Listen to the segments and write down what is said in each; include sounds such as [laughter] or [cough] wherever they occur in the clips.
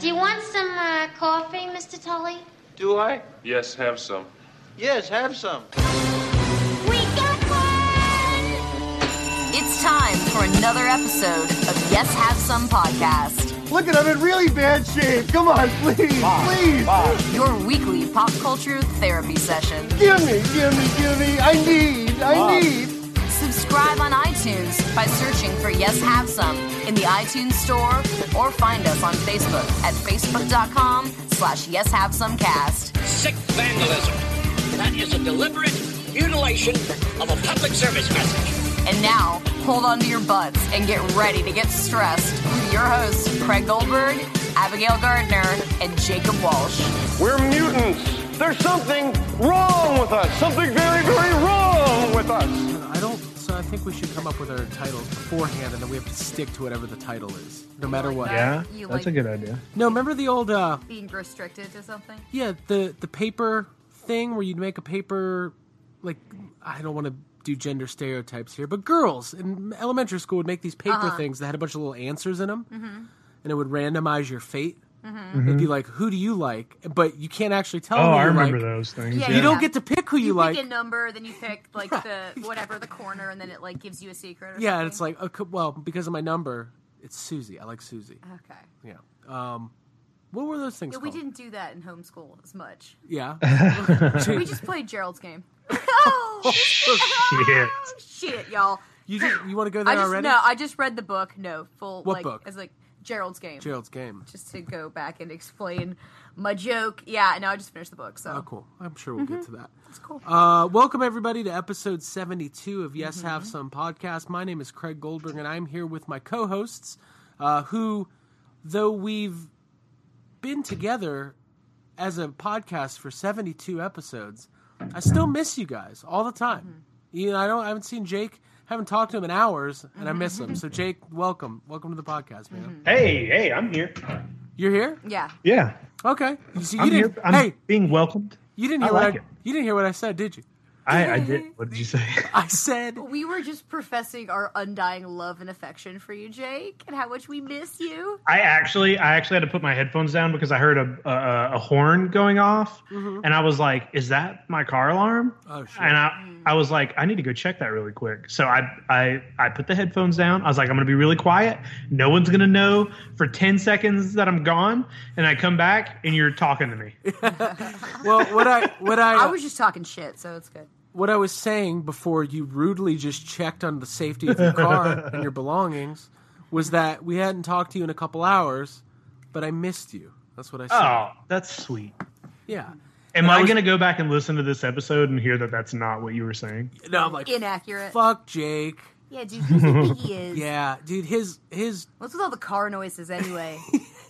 Do you want some uh, coffee, Mr. Tully? Do I? Yes, have some. Yes, have some. We got one! It's time for another episode of Yes Have Some podcast, Look at I'm in really bad shape. Come on, please, please. your weekly pop culture therapy session. Give me, give me, give me. I need, I need. Subscribe on iTunes by searching for Yes Have Some in the iTunes store or find us on Facebook at facebook.com slash Yes Have Some Cast. sick vandalism. That is a deliberate mutilation of a public service message. And now, hold on to your butts and get ready to get stressed with your hosts, Craig Goldberg, Abigail Gardner, and Jacob Walsh. We're mutants. There's something wrong with us. Something very, very wrong with us. I don't. So I think we should come up with our titles beforehand, and then we have to stick to whatever the title is, no matter what. Yeah, You that's like- a good idea. No, remember the old, uh, being restricted to something. yeah, the the paper thing where you'd make a paper, like I don't want to do gender stereotypes here, but girls in elementary school would make these paper Uh-huh. things that had a bunch of little answers in them, Mm-hmm. and it would randomize your fate. Mm-hmm. It'd be mm-hmm. like, who do you like? But you can't actually tell. Oh, who I you remember like. those things. Yeah, Yeah, You don't get to pick who you, You like. You pick a number, then you pick like the whatever the corner, and then it like gives you a secret. Or yeah, something. and it's like, uh, okay, well, because of my number, it's Susie. I like Susie. okay. Yeah. Um, what were those things Yeah, we didn't do that in homeschool as much. Yeah. [laughs] We just [laughs] played Gerald's game. [laughs] oh, oh Shit. shit, y'all! You just, you want to go there I just already? no, I just read the book. No, full What like book? as like Gerald's game. Gerald's game. Just to go back and explain my joke. Yeah, no, I just finished the book. So Oh, cool. I'm sure we'll get to that. That's cool. Uh, welcome everybody to episode 72 of Yes Have Mm-hmm. Some podcast. My name is Craig Goldberg, and I'm here with my co-hosts, uh, who, though we've been together as a podcast for 72 episodes, I still miss you guys all the time. Mm-hmm. You know, I don't. I haven't seen Jake. Haven't talked to him in hours, and I miss Mm-hmm. him. So, Jake, welcome, welcome to the podcast, man. Hey, hey, I'm here. You're here. yeah, Yeah, Okay. You, see, you I'm didn't. here. I'm hey, being welcomed. you didn't I hear like what I, it. you didn't hear what I said, did you? I, I [laughs] did. What did you say? [laughs] I said we were just professing our undying love and affection for you, Jake, and how much we miss you. I actually, I actually had to put my headphones down because I heard a a, a horn going off, mm-hmm. and I was like, "Is that my car alarm?" Oh, shit. And I, mm. I was like, "I need to go check that really quick." So I, I, I put the headphones down. I was like, "I'm gonna be really quiet. No one's gonna know for ten seconds that I'm gone." And I come back, and you're talking to me. [laughs] well, what I what I, I was just talking shit, so it's good. What I was saying before you rudely just checked on the safety of your car [laughs] and your belongings was that we hadn't talked to you in a couple hours, but I missed you. That's what I said. Oh, that's sweet. Yeah. Am And I I, was- going to go back and listen to this episode and hear that that's not what you were saying? No, I'm like Inaccurate. fuck Jake. Yeah, dude, who do you think he [laughs] is? Yeah, dude. His his What's with all the car noises anyway?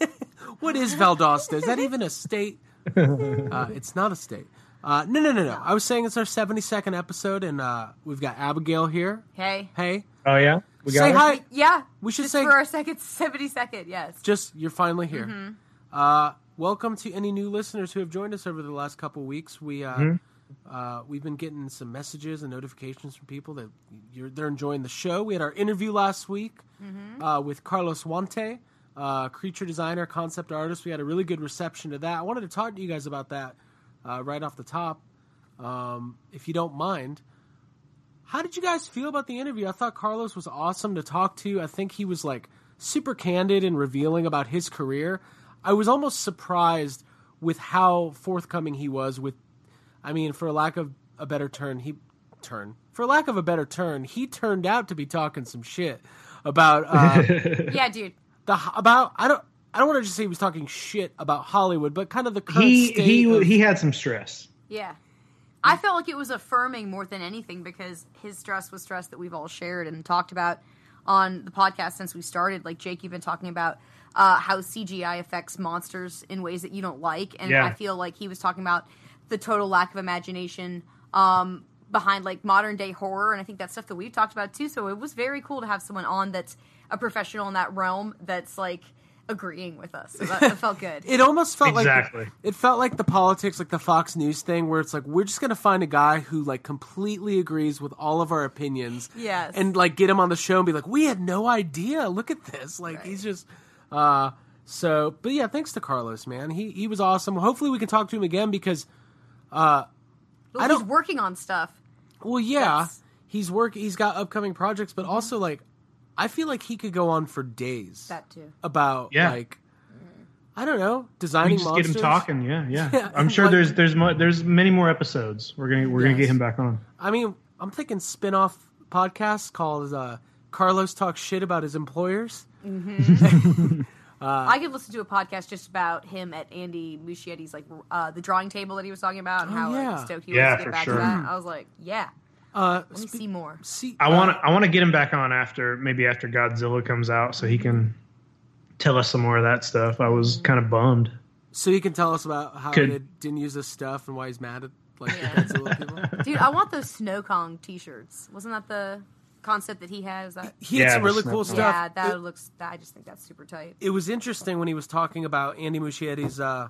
[laughs] what is Valdosta? Is that even a state? Uh, it's not a state. Uh, no, no, no, no. I was saying it's our 72nd episode, and uh, we've got Abigail here. hey. Hey, Oh yeah, we say her? hi. Yeah. We should just say- for our second [laughs] seventy second, yes. just you're finally here. Mm-hmm. Uh, welcome to any new listeners who have joined us over the last couple weeks. We uh, Mm-hmm. uh, we've been getting some messages and notifications from people that you're they're enjoying the show. We had our interview last week Mm-hmm. uh, with Carlos Huante, uh, creature designer, concept artist. We had a really good reception to that. I wanted to talk to you guys about that uh, right off the top, um, if you don't mind. How did you guys feel about the interview? I thought Carlos was awesome to talk to. I think he was like super candid and revealing about his career. I was almost surprised with how forthcoming he was with I mean, for lack of a better turn, he turn. For lack of a better turn, he turned out to be talking some shit about uh, [laughs] Yeah, dude. the about I don't I don't want to just say he was talking shit about Hollywood, but kind of the current He state he of- he had some stress. Yeah. I felt like it was affirming more than anything because his stress was stress that we've all shared and talked about on the podcast since we started. Like Jake, you've been talking about uh, how CGI affects monsters in ways that you don't like, and Yeah. I feel like he was talking about the total lack of imagination um, behind like modern day horror, and I think that's stuff that we've talked about too. So it was very cool to have someone on that's a professional in that realm that's like agreeing with us. So that, [laughs] that felt good. It almost felt Exactly. like it felt like the politics, like the Fox News thing, where it's like we're just gonna find a guy who like completely agrees with all of our opinions, Yes. and like get him on the show and be like, we had no idea. Look at this, like he's just. uh So, but yeah, thanks to Carlos, man. He he was awesome. Hopefully, we can talk to him again because, Well, I he's don't- working on stuff. well, yeah, That's- he's work. He's got upcoming projects, but also like, I feel like he could go on for days That too. about Yeah. like. I don't know, We designing just monsters. get him talking. Yeah, yeah. [laughs] Yeah, I'm sure like- there's there's mo- there's many more episodes. We're gonna we're gonna get him back on. I mean, I'm thinking spin-off podcasts called uh, Carlos talks shit about his employers. [laughs] I could listen to a podcast just about him at Andy Muschietti's like uh, the drawing table that he was talking about and Oh, how yeah. like, stoked he Yeah, was to for get back sure. to that. I was like, yeah, Uh, let me spe- see more. see, I uh, want to I want to get him back on after maybe after Godzilla comes out so he can tell us some more of that stuff. I was kind of bummed. so he can tell us about how Could- they didn't use this stuff and why he's mad at like Yeah. the Godzilla people. [laughs] Dude, I want those Snow Kong t-shirts. Wasn't that the concept that he has? That He had Yeah, some really cool Cone. stuff. yeah, that It- looks. That, I just think that's super tight. it was interesting when he was talking about Andy Muschietti's uh,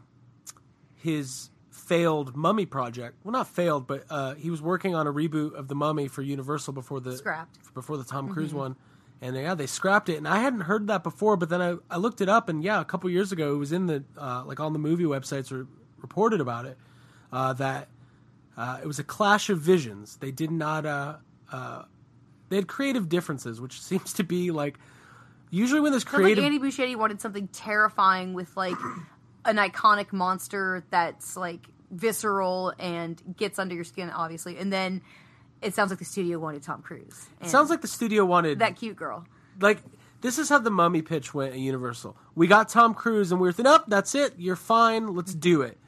his failed Mummy project. Well, not failed, but uh, he was working on a reboot of the Mummy for Universal before the Scrapped. before the Tom Cruise one, and yeah, they scrapped it. And I hadn't heard that before, but then I, I looked it up, and yeah, a couple years ago, it was in the uh, like on the movie websites or reported about it uh, that uh, it was a clash of visions. They did not. Uh, uh, they had creative differences, which [laughs] seems to be like usually when there's Sounds like creative. Andy Muschietti wanted something terrifying with like an iconic monster that's like visceral and gets under your skin, obviously, and then it sounds like the studio wanted Tom Cruise. it sounds like the studio wanted that cute girl. like this is how the mummy pitch went at universal. We got tom cruise and we were thinking up that's it. You're fine. Let's do it.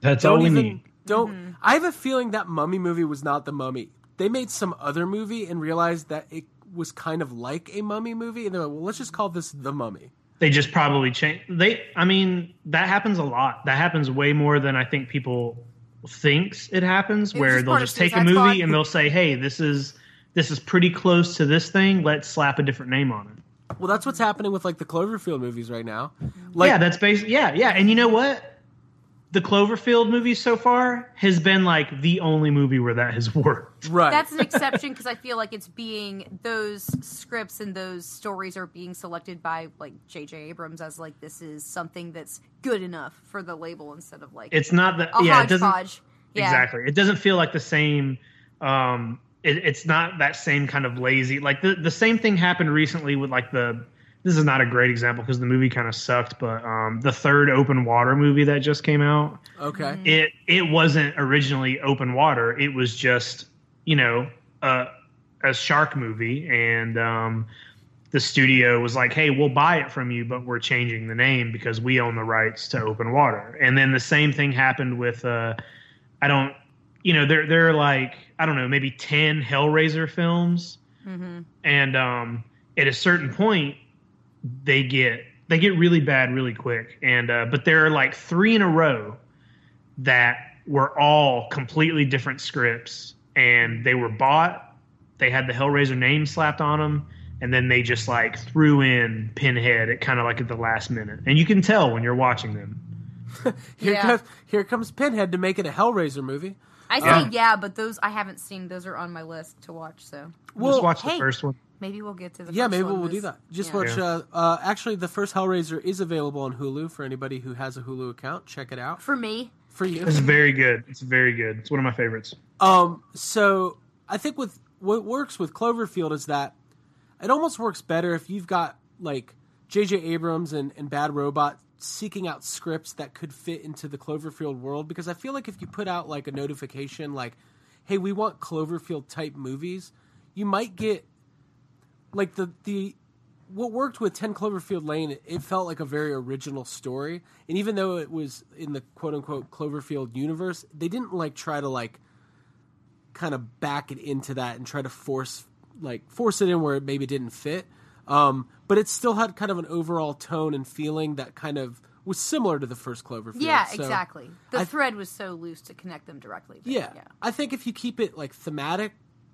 That's don't all we even need. don't mm-hmm. i have a feeling that mummy movie was not the mummy. They made some other movie and realized that it was kind of like a mummy movie and they're like well let's just call this the mummy They just probably change. They, I mean, that happens a lot. That happens way more than I think people thinks it happens. was where just they'll just take a movie Squad. and they'll say, "Hey, this is this is pretty close to this thing. Let's slap a different name on it." well that's what's happening with like the cloverfield movies right now like yeah, that's based. Yeah, yeah. And you know what? The Cloverfield movies so far has been like the only movie where that has [laughs] worked. right That's an exception because I feel like it's being those scripts and those stories are being selected by like J.J. Abrams as like this is something that's good enough for the label instead of like It's not the a yeah. It doesn't. Yeah. exactly. It doesn't feel like the same. Um, it, it's not that same kind of lazy. Like the the same thing happened recently with like the. This is not a great example because the movie kind of sucked, but um, the third open water movie that just came out, okay it it wasn't originally open water. It was just you know a a shark movie, and um, the studio was like, "Hey, we'll buy it from you, but we're changing the name because we own the rights to open water." And then the same thing happened with uh, I don't, you know, there there are like I don't know, maybe ten Hellraiser films, and um, at a certain point, they get they get really bad really quick. And uh, but there are like three in a row that were all completely different scripts, and they were bought. They had the Hellraiser name slapped on them, and then they just like threw in Pinhead at kind of like at the last minute, and you can tell when you're watching them. [laughs] here Yeah. comes here comes pinhead to make it a hellraiser movie I say yeah, but those I haven't seen. Those are on my list to watch. So well just watch hey. the first one. Maybe we'll get to the Yeah, first maybe one we'll do that. Just yeah. watch. Uh, uh, actually, the first Hellraiser is available on Hulu for anybody who has a Hulu account. Check it out for me. for you. It's very good. It's very good. It's one of my favorites. Um, so I think with what works with Cloverfield is that it almost works better if you've got like J.J. Abrams and, and Bad Robot seeking out scripts that could fit into the Cloverfield world. Because I feel like if you put out like a notification like, "Hey, we want Cloverfield type movies," you might get like the the what worked with 10 Cloverfield Lane, it, felt like a very original story. And even though it was in the quote unquote Cloverfield universe, they didn't like try to like kind of back it into that and try to force like force it in where it maybe didn't fit. Um, but it still had kind of an overall tone and feeling that kind of was similar to the first Cloverfield. Yeah, So, exactly. The thread was so loose to connect them directly. but Yeah, I think if you keep it like thematic,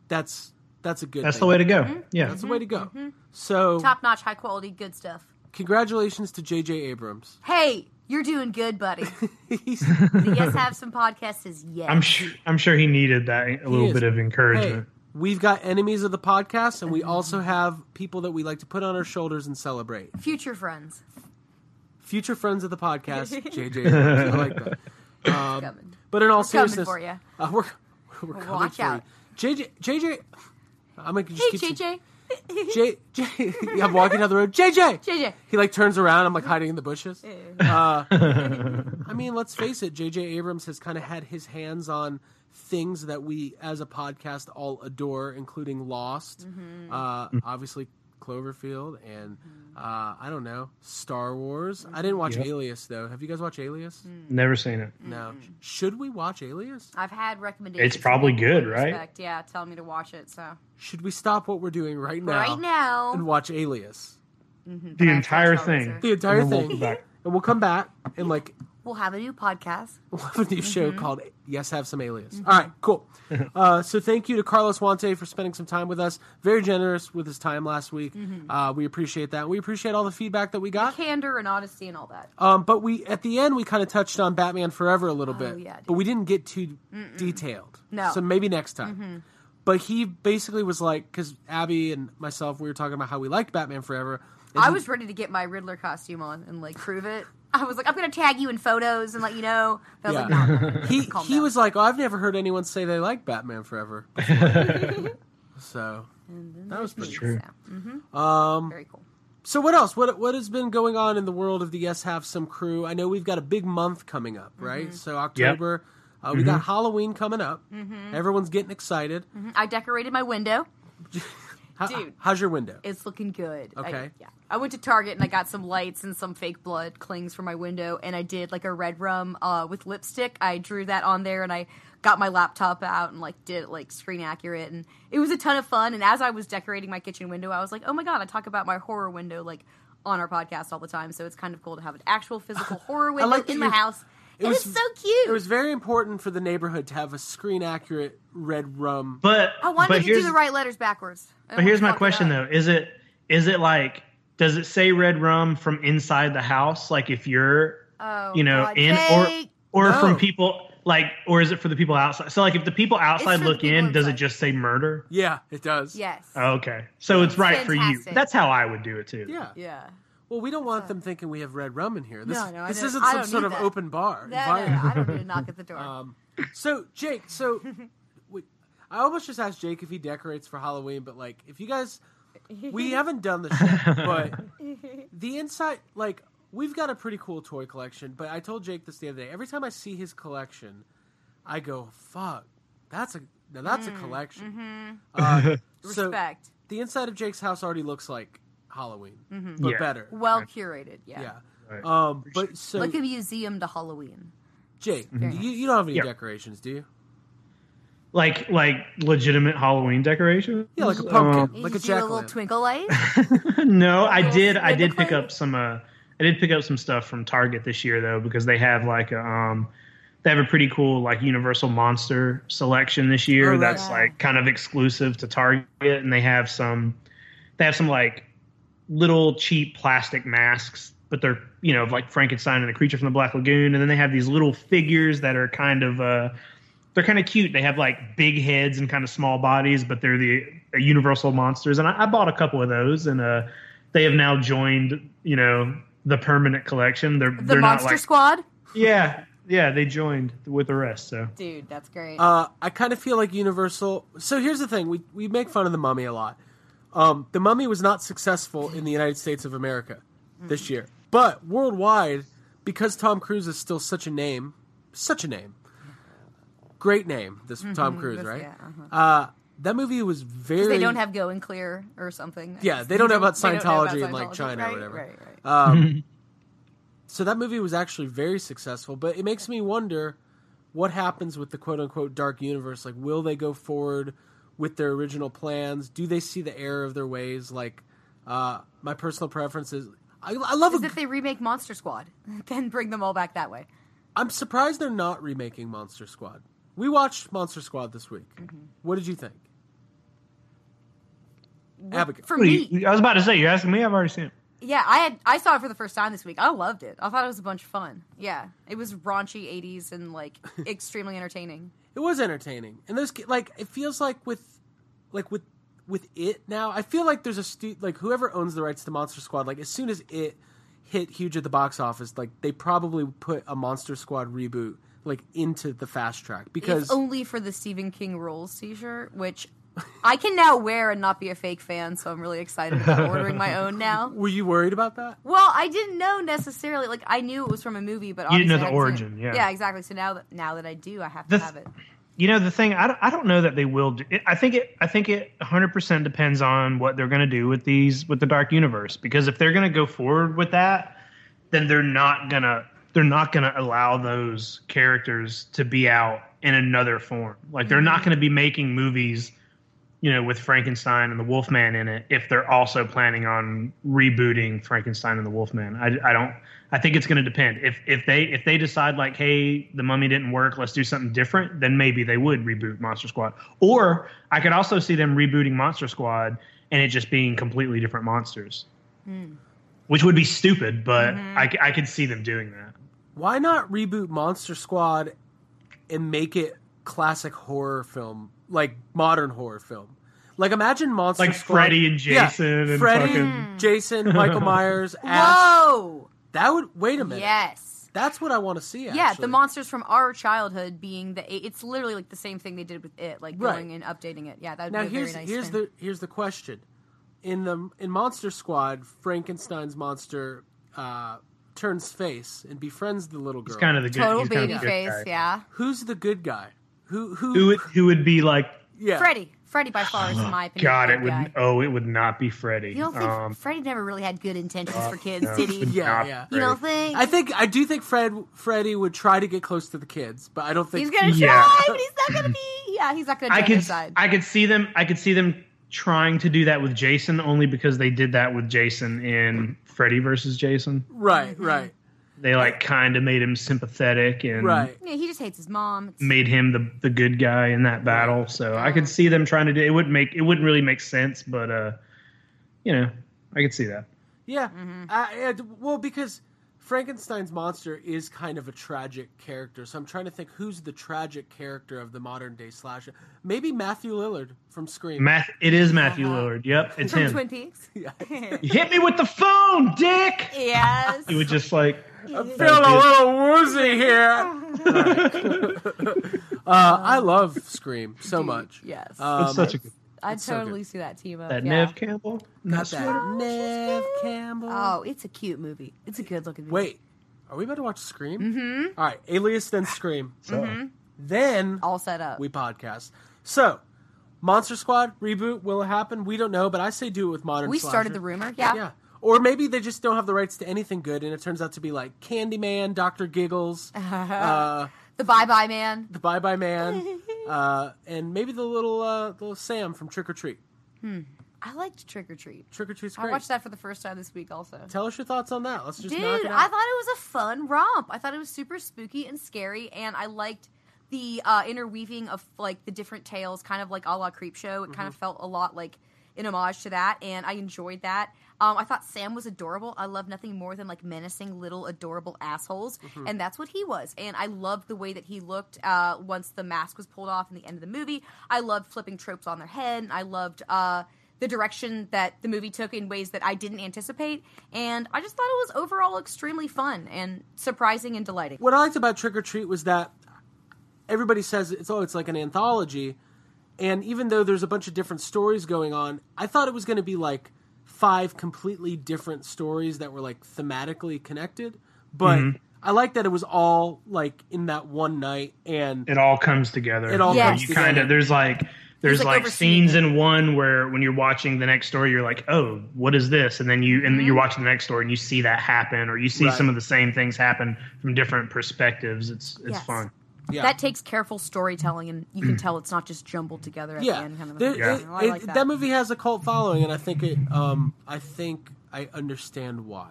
that's that's a good. That's thing. the way to go. Mm-hmm. Yeah. That's the way to go. So, top notch, high quality, good stuff. congratulations to J.J. Abrams. Hey, you're doing good, buddy. [laughs] [laughs] the Yes Have Some podcast is yes. I'm sure. I'm sure he needed that a little bit of Hey, encouragement. we've got enemies of the podcast, and we Mm-hmm. also have people that we like to put on our shoulders and celebrate. Future friends. Future friends of the podcast, [laughs] J.J. Abrams. I like that. Um, but in all We're coming seriousness, for ya. Uh, we're we're coming Watch for out. you. JJ, JJ, I'm gonna just Hey, keep JJ. J, J, [laughs] I'm walking down the road. JJ, JJ. He like turns around. I'm like hiding in the bushes. Uh, [laughs] I mean, let's face it. J.J. Abrams has kind of had his hands on things that we, as a podcast, all adore, including Lost, Mm-hmm. uh, obviously Cloverfield, and uh, I don't know Star Wars. I didn't watch Yep. Alias though. Have you guys watched Alias? Mm. Never seen it. No. Should we watch Alias? I've had recommendations. It's probably good, right? respect, Yeah, telling me to watch it. So Should we stop what we're doing right now? right now, and watch Alias. The entire thing. The entire And then we'll thing. And we'll come back and like we'll have a new podcast. [laughs] we'll have a new show Mm-hmm. called Yes Have Some Alias. All right, cool. [laughs] uh, so thank you to Carlos Huante for spending some time with us. Very generous with his time last week. Mm-hmm. Uh, we appreciate that. We appreciate all the feedback that we got. Candor and honesty and all that. Um, but we at the end we kind of touched on Batman Forever a little bit, Oh, yeah, dude. but we didn't get too detailed. No. Mm-hmm. so maybe next time. But he basically was like, because Abby and myself we were talking about how we liked Batman Forever. and I he- was ready to get my Riddler costume on and like prove it. I was like, I'm gonna tag you in photos and let you know. But I was Yeah. like, no, no, no, he he down. was like, oh, I've never heard anyone say they like Batman Forever. so that was pretty True. Um, very cool. So what else? What what has been going on in the world of the Yes Have Some crew? I know we've got a big month coming up, Mm-hmm. right? So October, uh, we got Halloween coming up. Mm-hmm. Everyone's getting excited. I decorated my window. [laughs] How- Dude. how's your window? It's looking good. I- Okay. yeah. I went to Target and I got some lights and some fake blood clings for my window, and I did like a red rum uh, with lipstick. I drew that on there, and I got my laptop out and like did it like screen accurate, and it was a ton of fun. And as I was decorating my kitchen window, I was like, oh my god, I talk about my horror window like on our podcast all the time, so it's kind of cool to have an actual physical [laughs] horror window like in you- house. It It was- was so cute. It was very important for the neighborhood to have a screen accurate red rum. But I wanted but to do the right letters backwards. But here's my to fuck it question up. though: Is it is it like does it say red rum from inside the house? Like if you're Oh, you know God, in Jake. or or No. from people like or is it for the people outside? So like if the people outside look people in, does it just say murder? Yeah, it does. Yes. Oh, okay, so it's right for you. That's how I would do it too. Yeah. Yeah. Well, we don't want them thinking we have red rum in here. This, No, no, I this don't- isn't some don't sort of that. open bar. No, no, no, I don't need to knock at the door. [laughs] Um, so Jake, so [laughs] we, I almost just asked Jake if he decorates for Halloween, but like, if you guys, we [laughs] haven't done this, yet, but the inside, like, we've got a pretty cool toy collection. But I told Jake this the other day. Every time I see his collection, I go, "Fuck, that's a now that's a collection." Uh, so Respect. the inside of Jake's house already looks like Halloween, but Yeah. better. well curated, yeah. Yeah. Right. Um, but so Like a museum to Halloween. Jake, Very you, you don't have any Yeah. decorations, do you? Like like legitimate Halloween decorations. Yeah, like a pumpkin. Um, Like a just a little twinkle light. [laughs] no, I did. I did pick up some. Uh, I did pick up some stuff from Target this year though, because they have like a um, they have a pretty cool like Universal Monster selection this year. Oh. That's Yeah. like kind of exclusive to Target, and they have some. They have some like little cheap plastic masks, but they're you know like Frankenstein and the creature from the Black Lagoon, and then they have these little figures that are kind of. Uh, they're kind of cute. They have like big heads and kind of small bodies, but they're the uh, universal monsters. And I, I bought a couple of those, and uh, they have now joined, you know, the permanent collection. They're The they're Monster not like Squad. yeah, yeah. They joined with the rest. So Dude, that's great. Uh, I kind of feel like Universal. So here's the thing: we we make fun of the Mummy a lot. Um, the Mummy was not successful in the United States of America this year, but worldwide, because Tom Cruise is still such a name, such a name, great name. This Tom Cruise, This- right? yeah, uh-huh. Uh, that movie was very. they don't have Going Clear or something. Yeah, they don't know about They don't know about Scientology in, like, Scientology. China or whatever. Right, right. Um, [laughs] so that movie was actually very successful, but it makes me wonder what happens with the quote unquote dark universe. Like, will they go forward with their original plans? Do they see the error of their ways? Like, Uh, my personal preference is I, I love Is a if they remake Monster Squad, [laughs] then bring them all back that way. I'm surprised they're not remaking Monster Squad. We watched Monster Squad this week. Mm-hmm. What did you think? Abigail. For me, I was about to say, you're asking me? I've already seen it. yeah, I had I saw it for the first time this week. I loved it. I thought it was a bunch of fun. Yeah, it was raunchy '80s and like [laughs] extremely entertaining. It was entertaining, and there's like it feels like with like with with it now. I feel like there's a stu- like whoever owns the rights to Monster Squad. Like as soon as it hit huge at the box office, like they probably put a Monster Squad reboot like into the fast track because If only for the Stephen King rules T-shirt, which I can now wear and not be a fake fan. So I'm really excited about ordering my own now. [laughs] were you worried about that? Well, I didn't know necessarily. Like I knew it was from a movie, but You didn't know the I seen origin, yeah. yeah, exactly. So now that now that I do, I have The to th- have it. You know the thing, I don't, I don't know that they will. Do, I think it. I think it 100 percent depends on what they're going to do with these with the Dark Universe. Because if they're going to go forward with that, then they're not gonna they're not gonna allow those characters to be out in another form. Like they're not mm-hmm. going to be making movies, you know, with Frankenstein and the Wolfman in it if they're also planning on rebooting Frankenstein and the Wolfman. I, I don't. I think it's going to depend. If if they if they decide like, hey, the Mummy didn't work, let's do something different, then maybe they would reboot Monster Squad. Or I could also see them rebooting Monster Squad and it just being completely different monsters, hmm. which would be stupid, but mm-hmm. I I could see them doing that. Why not reboot Monster Squad and make it classic horror film, like modern horror film? Like imagine Monster Like Squad. Freddy and Yeah, Jason and Freddy, fucking- Jason, Michael [laughs] Myers, Ash. Whoa! That would wait a minute. Yes. That's what I want to see. Yeah, the monsters from our childhood being the it's literally like the same thing they did with it, like Right. going and updating it. Yeah, that would Now be a here's very nice here's spin. the here's the question. In the in Monster Squad, Frankenstein's monster uh, turns face and befriends the little girl. It's kind of the good, total he's kind of baby face. guy. Yeah, Who's the good guy? Who who Who would, who would be like? yeah. Freddy. Freddy by far is [gasps] in my opinion. God, it would. guy. Oh, it would not be Freddy. You don't think Um, Freddy never really had good intentions for kids, no, did he? Yeah, not yeah. be You don't think? I think I do think Fred Freddy would try to get close to the kids, but I don't think he's gonna Yeah. try, but he's not gonna be. Yeah, he's not gonna I could. side. I could see them. I could see them trying to do that with Jason only because they did that with Jason in Freddy versus Jason. right, Mm-hmm. right, They like kind of made him sympathetic and right. yeah, he just hates his mom. It's- made him the the good guy in that battle. So I could see them trying to do. It Wouldn't make. It wouldn't really make sense, but uh, you know, I could see that. Yeah. Mm-hmm. Uh, and- well, because Frankenstein's monster is kind of a tragic character, so I'm trying to think who's the tragic character of the modern day slasher. Maybe Matthew Lillard from Scream. Math. It is Matthew Lillard. Yep, it's Uh-huh. from him. Twin Peaks. [laughs] [laughs] Hit me with the phone, Dick. yes. He would just like. Feeling a little woozy here. [laughs] uh, I love Scream so much. Yes. Um, It's such a good. I'd so totally see that team up. That yeah. Neve Campbell. got that Neve Campbell. Oh, it's a cute movie. It's a good looking movie. Wait, are we about to watch Scream? Mm-hmm. All right, Alias then [laughs] Scream. Then all set up. we podcast. So, Monster Squad reboot will it happen? We don't know, but I say do it with modern. we started the rumor. Yeah. Yeah. Or maybe they just don't have the rights to anything good, and it turns out to be like Candyman, Doctor Giggles, [laughs] uh, The Bye Bye Man. the Bye Bye Man, [laughs] uh, and maybe the little uh, little Sam from Trick or Treat. I liked Trick or Treat. Trick or Treat's I watched that for the first time this week. Also. Tell us your thoughts on that. Let's just Dude, knock it I thought it was a fun romp. I thought it was super spooky and scary, and I liked the uh, interweaving of like the different tales, kind of like a la Creepshow. It kind of felt a lot like an homage to that, and I enjoyed that. Um, I thought Sam was adorable. I love nothing more than like menacing little adorable assholes, and that's what he was. And I loved the way that he looked uh, once the mask was pulled off in the end of the movie. I loved flipping tropes on their head. And I loved. Uh, the direction that the movie took in ways that I didn't anticipate. And I just thought it was overall extremely fun and surprising and delighting. what I liked about Trick or Treat was that everybody says it's oh it's like an anthology, and even though there's a bunch of different stories going on, I thought it was going to be like five completely different stories that were like thematically connected. But Mm-hmm. I like that it was all like in that one night, and It all comes together. It all Yes. comes you kind of there's like there's like, like, scenes it. in one where when you're watching the next story you're like oh what is this and then you and you're watching the next story and you see that happen or you see Right. some of the same things happen from different perspectives it's it's Yes. fun Yeah. that takes careful storytelling, and you can tell it's not just jumbled together at the yeah, end. Kind of There- thing. it- Oh, I it- like that. that movie has a cult following, and I think it. Um, I think I understand why.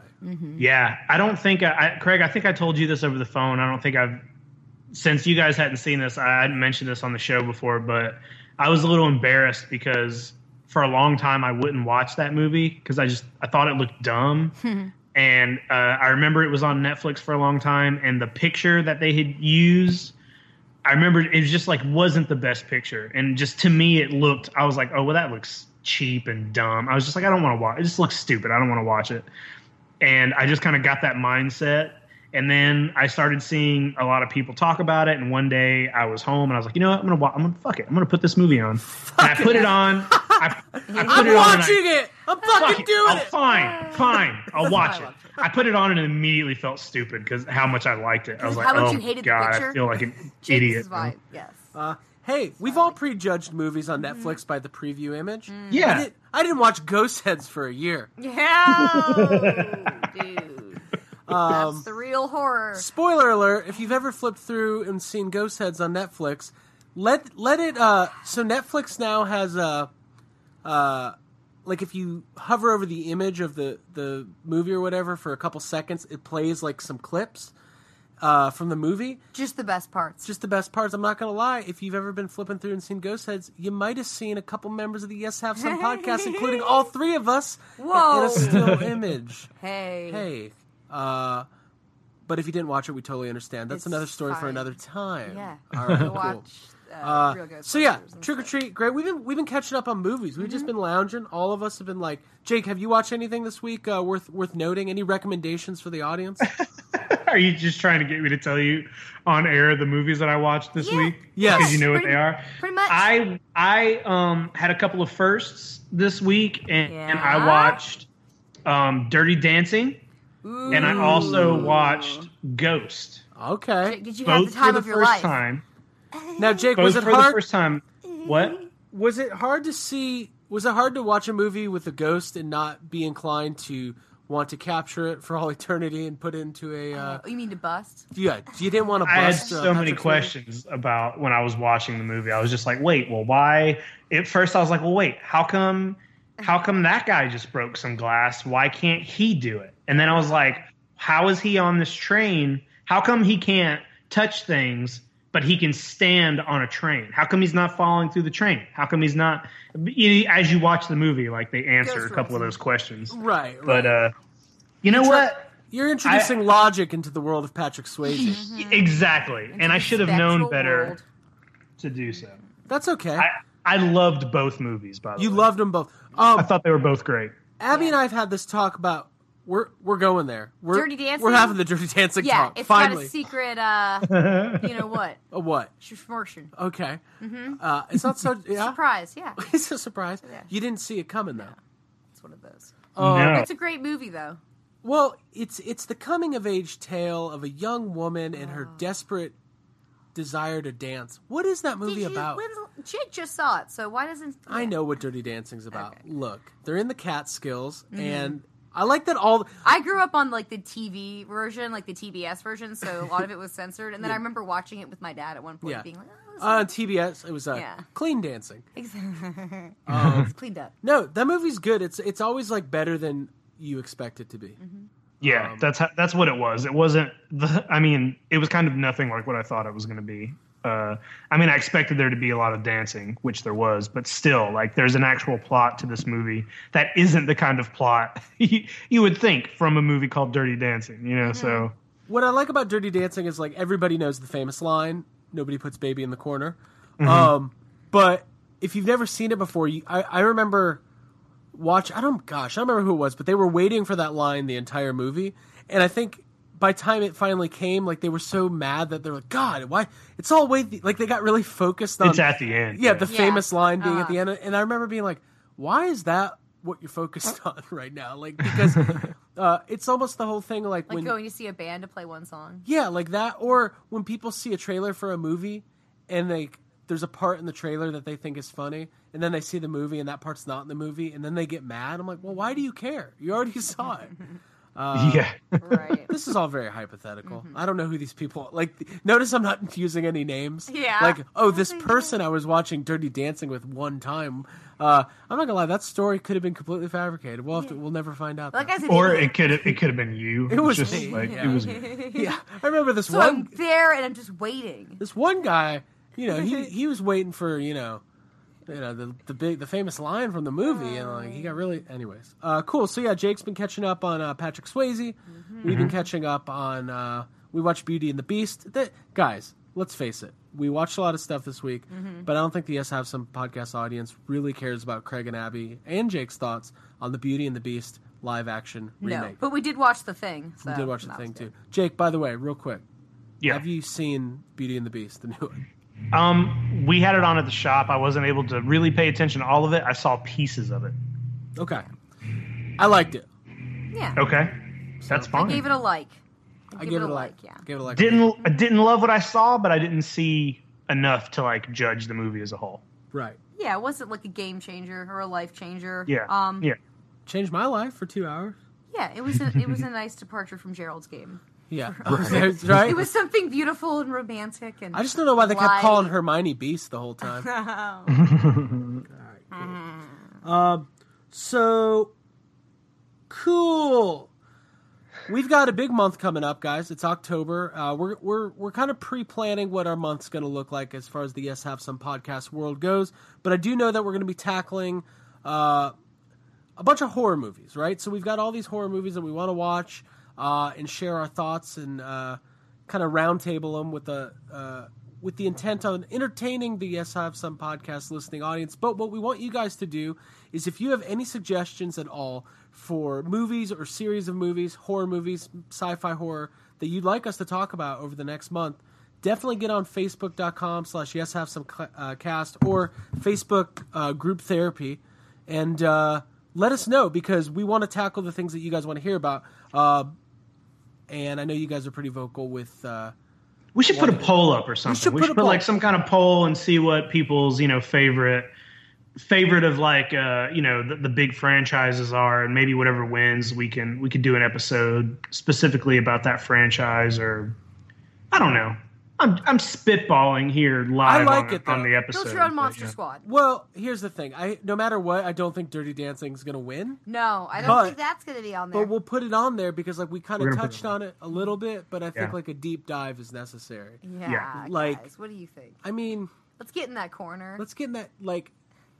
Yeah, I don't think I, I, Craig. I think I told you this over the phone. I don't think I've since you guys hadn't seen this. I hadn't mentioned this on the show before, but I was a little embarrassed because for a long time I wouldn't watch that movie because I just I thought it looked dumb. [laughs] and uh, I remember it was on Netflix for a long time, and the picture that they had used. I remember it was just like wasn't the best picture, and just to me it looked. I was like, oh well, that looks cheap and dumb. I was just like, I don't want to watch. It just looks stupid. I don't want to watch it and I just kind of got that mindset. And then I started seeing a lot of people talk about it. And one day I was home and I was like, you know what? I'm gonna wa- I'm gonna fuck it. I'm gonna put this movie on. and I put it on. I, I [laughs] put I'm it on. watching I, it. I'm fuck fucking it. doing Oh, it. Fine, fine. I'll watch it. I put it on and immediately felt stupid because how much I liked it. I was like, How much oh you hated the god, picture? I feel like an idiot. vibe, Yes. Uh, hey, we've all prejudged movies on Netflix by the preview image. Yeah. I, did, I didn't watch Ghostheads for a year. Yeah, [laughs] dude. That's the real horror. Spoiler alert: If you've ever flipped through and seen Ghostheads on Netflix, let let it. Uh, so Netflix now has a, uh, like if you hover over the image of the the movie or whatever for a couple seconds, it plays like some clips uh, from the movie. Just the best parts. Just the best parts. I'm not gonna lie. If you've ever been flipping through and seen Ghostheads, you might have seen a couple members of the Yes Have Some [laughs] podcast, including all three of us, in- in a still image. [laughs] hey. Hey, uh, but if you didn't watch it, we totally understand. That's It's another story for fine. another time. Yeah. [laughs] All right. Cool. watch uh, Uh, Real Ghostbusters. so yeah, and trick or treat, great. We've been we've been catching up on movies. We've just been lounging. All of us have been like, Jake, have you watched anything this week uh, worth worth noting? Any recommendations for the audience? [laughs] Are you just trying to get me to tell you on air the movies that I watched this Yeah. week? Yes. because you know what Pretty- they are. pretty much. I I um had a couple of firsts this week, and, and I watched um Dirty Dancing, and I also watched Ghost. Okay. Did you have Both the time for the of your first life? time. Now, Jake, Both was it for hard? the first time. What? Was it hard to see? Was it hard to watch a movie with a ghost and not be inclined to want to capture it for all [laughs] eternity and put it into a? Uh, Oh, you mean to bust? yeah, you didn't want to I had bust. uh, so many Patrick's questions about when I was watching the movie. I was just like, wait, well, why? At first, I was like, well, wait, how come? How come that guy just broke some glass? Why can't he do it? And then I was like, how is he on this train? How come he can't touch things, but he can stand on a train? How come he's not falling through the train? How come he's not? As you watch the movie, like they answer a couple of those questions. Right, right. But uh, you know what? You're introducing logic into the world of Patrick Swayze. [laughs] Exactly, and I should have known better world. to do so. That's okay. I, I loved both movies, by the you way. You loved them both. I Um, thought they were both great. Abby and I have had this talk about we're we're going there. We're, Dirty Dancing? We're having the dirty dancing Yeah, talk. it's finally. got a secret. Uh, [laughs] you know what? A what? Schmortion. Okay. Uh, it's not so. [laughs] Yeah. Surprise! Yeah, [laughs] It's a surprise. Yeah. You didn't see it coming though. it's one of those. no. It's a great movie, though. Well, it's it's the coming of age tale of a young woman and Oh. her desperate desire to dance. What is that movie you, about? when's- Jake just saw it, so why doesn't? I know what Dirty Dancing's about. Okay. Look, they're in the Catskills, Mm-hmm. and I like that all. I grew up on like the TV version, like the TBS version, so a lot of it was censored. And then I remember watching it with my dad at one point, Yeah. being like, "Oh, this Uh, on TBS, it was uh, Yeah. clean dancing. is [laughs] Um, it's cleaned up." No, that movie's good. It's it's always like better than you expect it to be. Mm-hmm. Yeah, Um, that's how, that's what it was. It wasn't the. I mean, it was kind of nothing like what I thought it was going to be. Uh, I mean, I expected there to be a lot of dancing, which there was, but still, like, there's an actual plot to this movie that isn't the kind of plot [laughs] you, you would think from a movie called Dirty Dancing. You know, so What I like about Dirty Dancing is like everybody knows the famous line, "Nobody puts baby in the corner." Um, but if you've never seen it before, you, I, I remember watch. I don't, gosh, I don't remember who it was, but they were waiting for that line the entire movie, and I think by time it finally came, like they were so mad that they're like, "God, why?" It's all way like they got really focused on it's at the end. yeah, the Yeah. famous line being at Uh. the end, and I remember being like, "Why is that what you're focused on right now?" Like because [laughs] uh, it's almost the whole thing, like, Like when going to see a band to play one song. yeah, like that, or when people see a trailer for a movie and they there's a part in the trailer that they think is funny, and then they see the movie and that part's not in the movie, and then they get mad. I'm like, well, why do you care? You already [laughs] saw it. Uh, yeah. Right. [laughs] This is all very hypothetical. I don't know who these people like. Notice I'm not using any names. Yeah. Like, oh, this person I was watching Dirty Dancing with one time. Uh, I'm not gonna lie, that story could have been completely fabricated. We'll have to. We'll never find out. Like. I said, Or it, it could it could have been you. It was just me, like yeah. it was me. [laughs] [laughs] yeah, I remember this so I'm there and I'm just waiting. This one guy, you know, he he was waiting for you know. You know the the big the famous line from the movie, and like he got really. Anyways, uh, cool. So yeah, Jake's been catching up on uh, Patrick Swayze. Mm-hmm. We've been catching up on. Uh, we watched Beauty and the Beast. That, guys, let's face it. We watched a lot of stuff this week, Mm-hmm. but I don't think the Yes Have Some podcast audience really cares about Craig and Abby and Jake's thoughts on the Beauty and the Beast live action remake. No, but we did watch the thing. So we did watch the thing was too. Jake, by the way, real quick, Yeah. have you seen Beauty and the Beast, the new one? Um, we had it on at the shop. I wasn't able to really pay attention to all of it. I saw pieces of it. Okay, I liked it. Yeah. Okay, that's fine. I gave it a like. I gave it a like. Yeah. Gave it a like. didn't I didn't love what I saw, but I didn't see enough to like judge the movie as a whole. Right. Yeah, it wasn't like a game changer or a life changer. Yeah. Um. yeah. Changed my life for two hours. Yeah, it was a, it was a [laughs] nice departure from Gerald's game. Yeah. [laughs] That's right. It was something beautiful and romantic and. I just don't know why they kept light. calling Hermione Beast the whole time. [laughs] [laughs] Um, so cool. We've got a big month coming up, guys. It's October. Uh, we're we're we're kind of pre-planning what our month's going to look like as far as the Yes Have Some podcast world goes. But I do know that we're going to be tackling uh, a bunch of horror movies, right? So we've got all these horror movies that we want to watch uh, and share our thoughts and uh, kind of roundtable them with the uh, with the intent on entertaining the Yes I Have Some podcast listening audience. But what we want you guys to do is if you have any suggestions at all for movies or series of movies, horror movies, sci-fi horror that you'd like us to talk about over the next month, definitely get on facebook.com slash yes have some uh, cast or facebook uh, group therapy and uh, let us know because we want to tackle the things that you guys want to hear about uh, and i know you guys are pretty vocal with uh, We should put a poll up or something. should We should a put, like some kind of poll and see what people's you know favorite favorite of like uh you know the, the big franchises are, and maybe whatever wins, we can we could do an episode specifically about that franchise or I don't know. I'm I'm spitballing here live like on, it, on the episode. Built your own Monster yeah. Squad. well here's the thing i no matter what i don't think dirty dancing's going to win No, I don't But- think that's going to be on there. but we'll put it on there because like we kind of touched it on it a little bit but i think Yeah. like a deep dive is necessary yeah, yeah, like- guys, what do you think? i mean Let's get in that corner. let's get in that like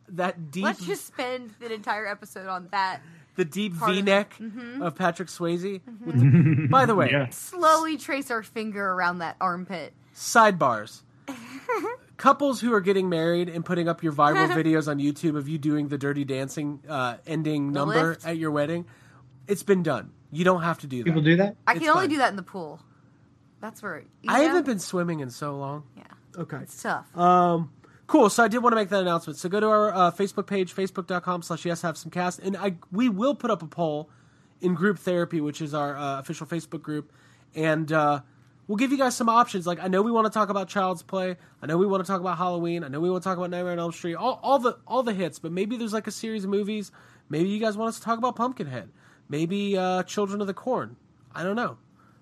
that deep Let's just spend an entire episode on that. the deep part of it. V-neck Mm-hmm. of Patrick Swayze. With the- by the way, [laughs] Yeah. Slowly trace our finger around that armpit. Sidebars. [laughs] Couples who are getting married and putting up your viral [laughs] videos on YouTube of you doing the dirty dancing uh, ending The number lift? at your wedding, it's been done. You don't have to do that. People do that. I It's can only fine. do that in the pool. That's where you I know? haven't been swimming in so long. Yeah, Okay. it's tough. Um, cool. So I did want to make that announcement. So go to our uh, Facebook page, facebook.com slash yes have some cast. And I we will put up a poll in group therapy, which is our uh, official Facebook group. And uh, we'll give you guys some options. Like I know we want to talk about Child's Play. I know we want to talk about Halloween. I know we want to talk about Nightmare on Elm Street. All, all the all the hits. But maybe there's like a series of movies. Maybe you guys want us to talk about Pumpkinhead. Maybe uh, Children of the Corn. I don't know.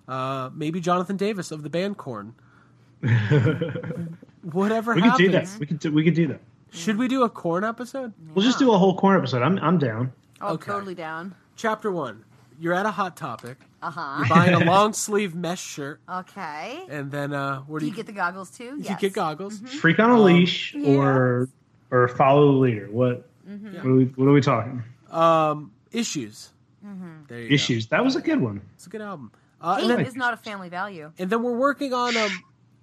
Uh, maybe Jonathan Davis of the band Korn. [laughs] Whatever We could do that. We could do, we could do that. Should we do a Korn episode? We'll just do a whole Korn episode. I'm I'm down. Oh, okay. totally down. Chapter one. You're at a hot topic. Uh huh. You're buying a [laughs] long sleeve mesh shirt, Okay. and then uh, where Do do you get the goggles too? Yes. You Yes. get goggles? Freak on a leash or or follow the leader. What what, are we, what are we talking? Um, issues. There you go. Issues. That was a good one. It's a good album. Uh, Hate and, then, is not a family value. and then we're working on um.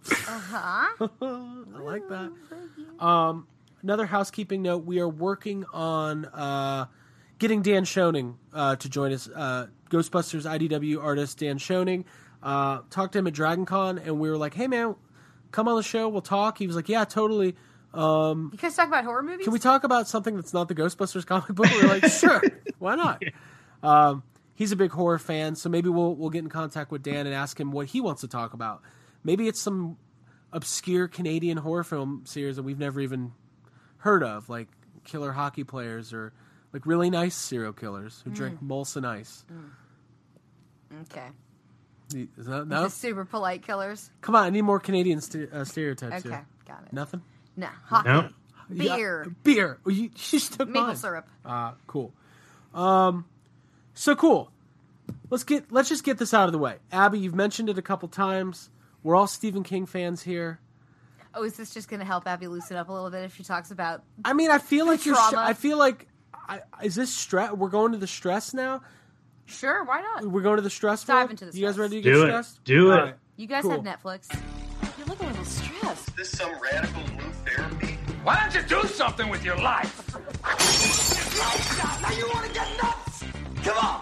[laughs] Uh huh? [laughs] I like that. Um, another housekeeping note: we are working on uh, getting Dan Schoening uh, to join us. Uh, Ghostbusters IDW artist Dan Schoening. Uh, talked to him at Dragon Con, and we were like, "Hey man, come on the show. We'll talk." He was like, "Yeah, totally." Um, You guys talk about horror movies? can we talk about something that's not the Ghostbusters comic book? We're like, [laughs] "Sure, why not?" Um, he's a big horror fan, so maybe we'll we'll get in contact with Dan and ask him what he wants to talk about. Maybe it's some obscure Canadian horror film series that we've never even heard of, like killer hockey players or like really nice serial killers who drink Molson Ice. Okay. Is that, The no? super polite killers. Come on, I need more Canadian st- uh, stereotypes Okay, here. got it. Nothing? No. Hockey. No. Yeah, Beer. beer. Well, [laughs] you, you just took Maple mine. syrup. Uh, cool. Um, so cool. Let's get let's just get this out of the way. Abby, you've mentioned it a couple times. We're all Stephen King fans here. Oh, is this just going to help Abby loosen up a little bit if she talks about? I mean, I feel like you're. Trauma. I feel like. I, is this stress? We're going to the stress now. Sure, why not? We're going to the stress. Dive world? into the You guys stress. ready to get Do it. stressed? Do it. All right. You guys Cool. have Netflix. You look a little stressed. Is this some radical new therapy? Why don't you do something with your life? Now you want to get nuts? Come on,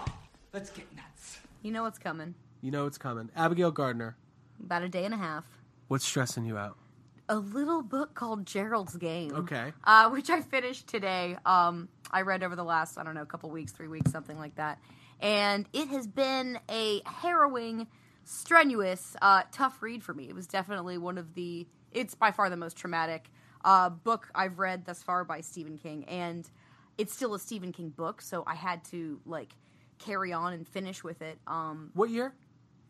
let's get nuts. You know what's coming. You know it's coming. Abigail Gardner. About a day and a half. What's stressing you out? A little book called Gerald's Game. Okay. Uh, which I finished today. Um, I read over the last, I don't know, a couple weeks, three weeks, something like that. And it has been a harrowing, strenuous, uh, tough read for me. It was definitely one of the, it's by far the most traumatic uh, book I've read thus far by Stephen King. And it's still a Stephen King book, so I had to, like, carry on and finish with it. Um, What year?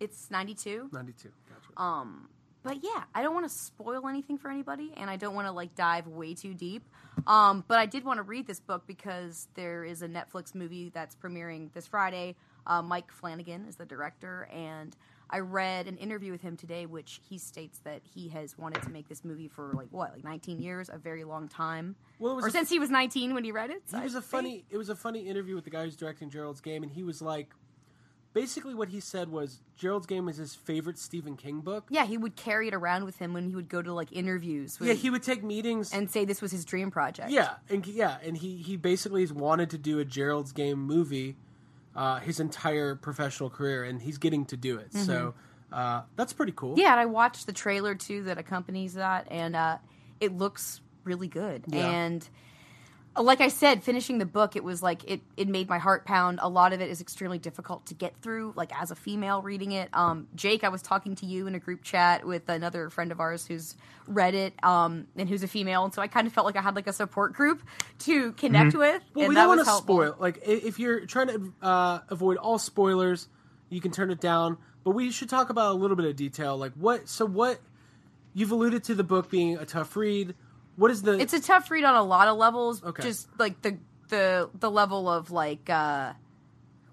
it's 92. Ninety-two. Gotcha. Um, but yeah, I don't want to spoil anything for anybody, and I don't want to like dive way too deep. Um, but I did want to read this book because there is a Netflix movie that's premiering this Friday. Uh, Mike Flanagan is the director, and I read an interview with him today, which he states that he has wanted to make this movie for like what, like 19 years, a very long time, Well, it was or since he was 19 when he read it. so He was I a think- funny. It was a funny interview with the guy who's directing Gerald's Game, and he was like, basically what he said was Gerald's Game is his favorite Stephen King book. Yeah, he would carry it around with him when he would go to like interviews. With, Yeah, he would take meetings and say this was his dream project. Yeah, and yeah, and he he basically has wanted to do a Gerald's Game movie uh, his entire professional career, and he's getting to do it. So uh, that's pretty cool. Mm-hmm. Yeah, and I watched the trailer too that accompanies that, and uh, it looks really good. Yeah. And like I said, finishing the book, it was like it, it made my heart pound. A lot of it is extremely difficult to get through, like as a female reading it. Um, Jake, I was talking to you in a group chat with another friend of ours who's read it um, and who's a female, and so I kind of felt like I had like a support group to connect with. Well, and we don't want to spoil. Like, if you're trying to uh, avoid all spoilers, you can turn it down. But we should talk about a little bit of detail. Like, what? So, what? You've alluded to the book being a tough read. What is the? it's a tough read on a lot of levels. Okay. Just like the the the level of like uh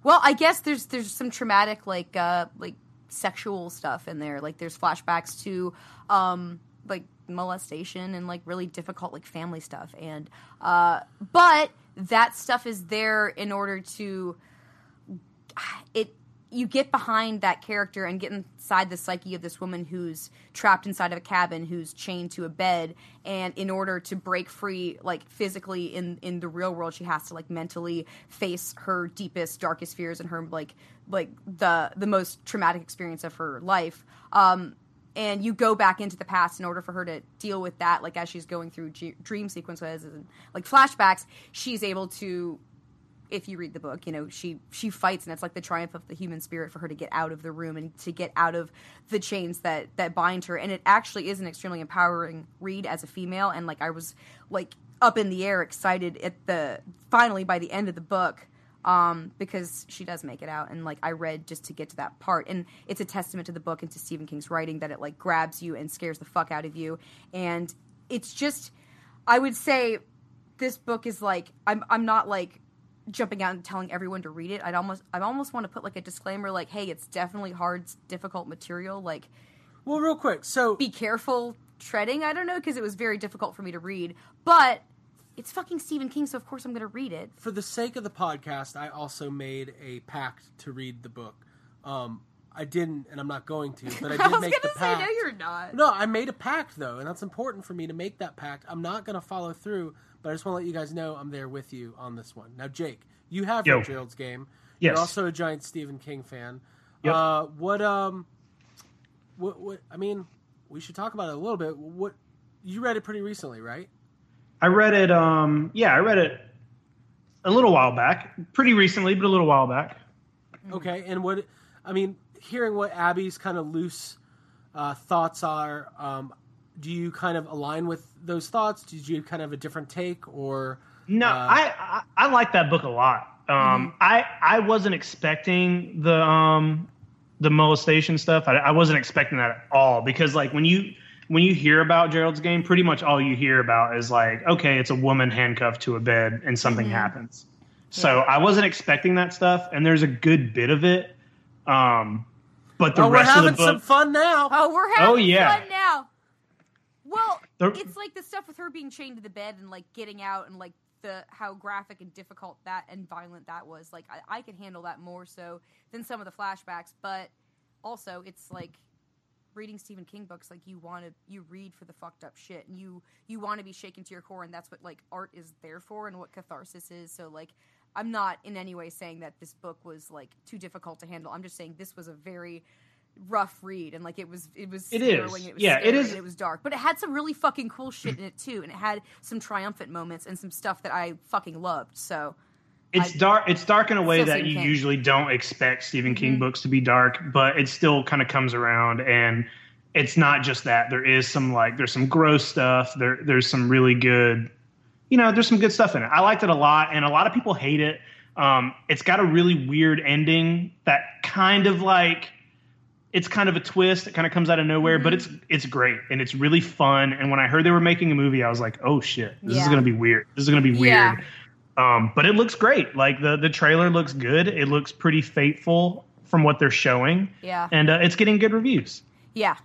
well, I guess there's there's some traumatic like uh like sexual stuff in there. Like there's flashbacks to um like molestation and like really difficult like family stuff and uh but that stuff is there in order to it you get behind that character and get inside the psyche of this woman who's trapped inside of a cabin who's chained to a bed and in order to break free like physically in in the real world she has to like mentally face her deepest darkest fears and her like like the the most traumatic experience of her life. Um and you go back into the past in order for her to deal with that like as she's going through g- dream sequences and like flashbacks she's able to if you read the book, you know, she she fights and it's like the triumph of the human spirit for her to get out of the room and to get out of the chains that that bind her. And it actually is an extremely empowering read as a female. And like I was like up in the air excited at the finally by the end of the book um because she does make it out. And like I read just to get to that part. And it's a testament to the book and to Stephen King's writing that it like grabs you and scares the fuck out of you. And it's just I would say this book is like I'm I'm not like jumping out and telling everyone to read it. I'd almost I almost want to put like a disclaimer like hey, it's definitely hard, difficult material like well, real quick. So, be careful treading. I don't know because it was very difficult for me to read, but it's fucking Stephen King, so of course I'm going to read it. for the sake of the podcast, I also made a pact to read the book. Um, I didn't, and I'm not going to, but I [laughs] did I was make going the to say pact. no, you're not. No, I made a pact though, and that's important for me to make that pact. I'm not going to follow through, but I just want to let you guys know I'm there with you on this one. Now, Jake, you have Yo. read Gerald's game. Yes. You're also a giant Stephen King fan. Yep. Uh, what um, what what? I mean, we should talk about it a little bit. What you read it pretty recently, right? I read it. Um, yeah, I read it a little while back, pretty recently, but a little while back. Okay, and what I mean, hearing what Abby's kind of loose uh, thoughts are, um, do you kind of align with those thoughts? Did you kind of have a different take, or No, Uh, I, I I like that book a lot. Um, I I wasn't expecting the um the molestation stuff. I, I wasn't expecting that at all because like when you when you hear about Gerald's game, pretty much all you hear about is like, okay, it's a woman handcuffed to a bed and something Mm-hmm. happens. So I wasn't expecting that stuff, and there's a good bit of it. Um, but the Oh, we're rest of having the book, some fun now. Oh, we're oh, having Oh, yeah. fun now. Well, The- it's like the stuff with her being chained to the bed and like getting out and like the how graphic and difficult that and violent that was. Like I, I could handle that more so than some of the flashbacks, but also it's like reading Stephen King books like you want to you read for the fucked up shit and you you want to be shaken to your core and that's what like art is there for and what catharsis is so like I'm not in any way saying that this book was like too difficult to handle I'm just saying this was a very rough read and like it was it was It is. it was Yeah, it is- it was dark but it had some really fucking cool shit in it too and it had some triumphant moments and some stuff that I fucking loved so it's I- dark. It's dark in a way that you King. usually don't expect Stephen King Mhm. books to be dark, but it still kind of comes around and. It's not just that. There is some like there's some gross stuff. There there's some really good, you know, there's some good stuff in it. I liked it a lot, and a lot of people hate it. Um, it's got a really weird ending that kind of like it's kind of a twist. It kind of comes out of nowhere, but it's it's great and it's really fun. And when I heard they were making a movie, I was like, oh shit, this is gonna be weird. This is gonna be weird. Yeah. Um, but it looks great. Like the the trailer looks good. It looks pretty faithful from what they're showing, yeah and uh, it's getting good reviews. Yeah.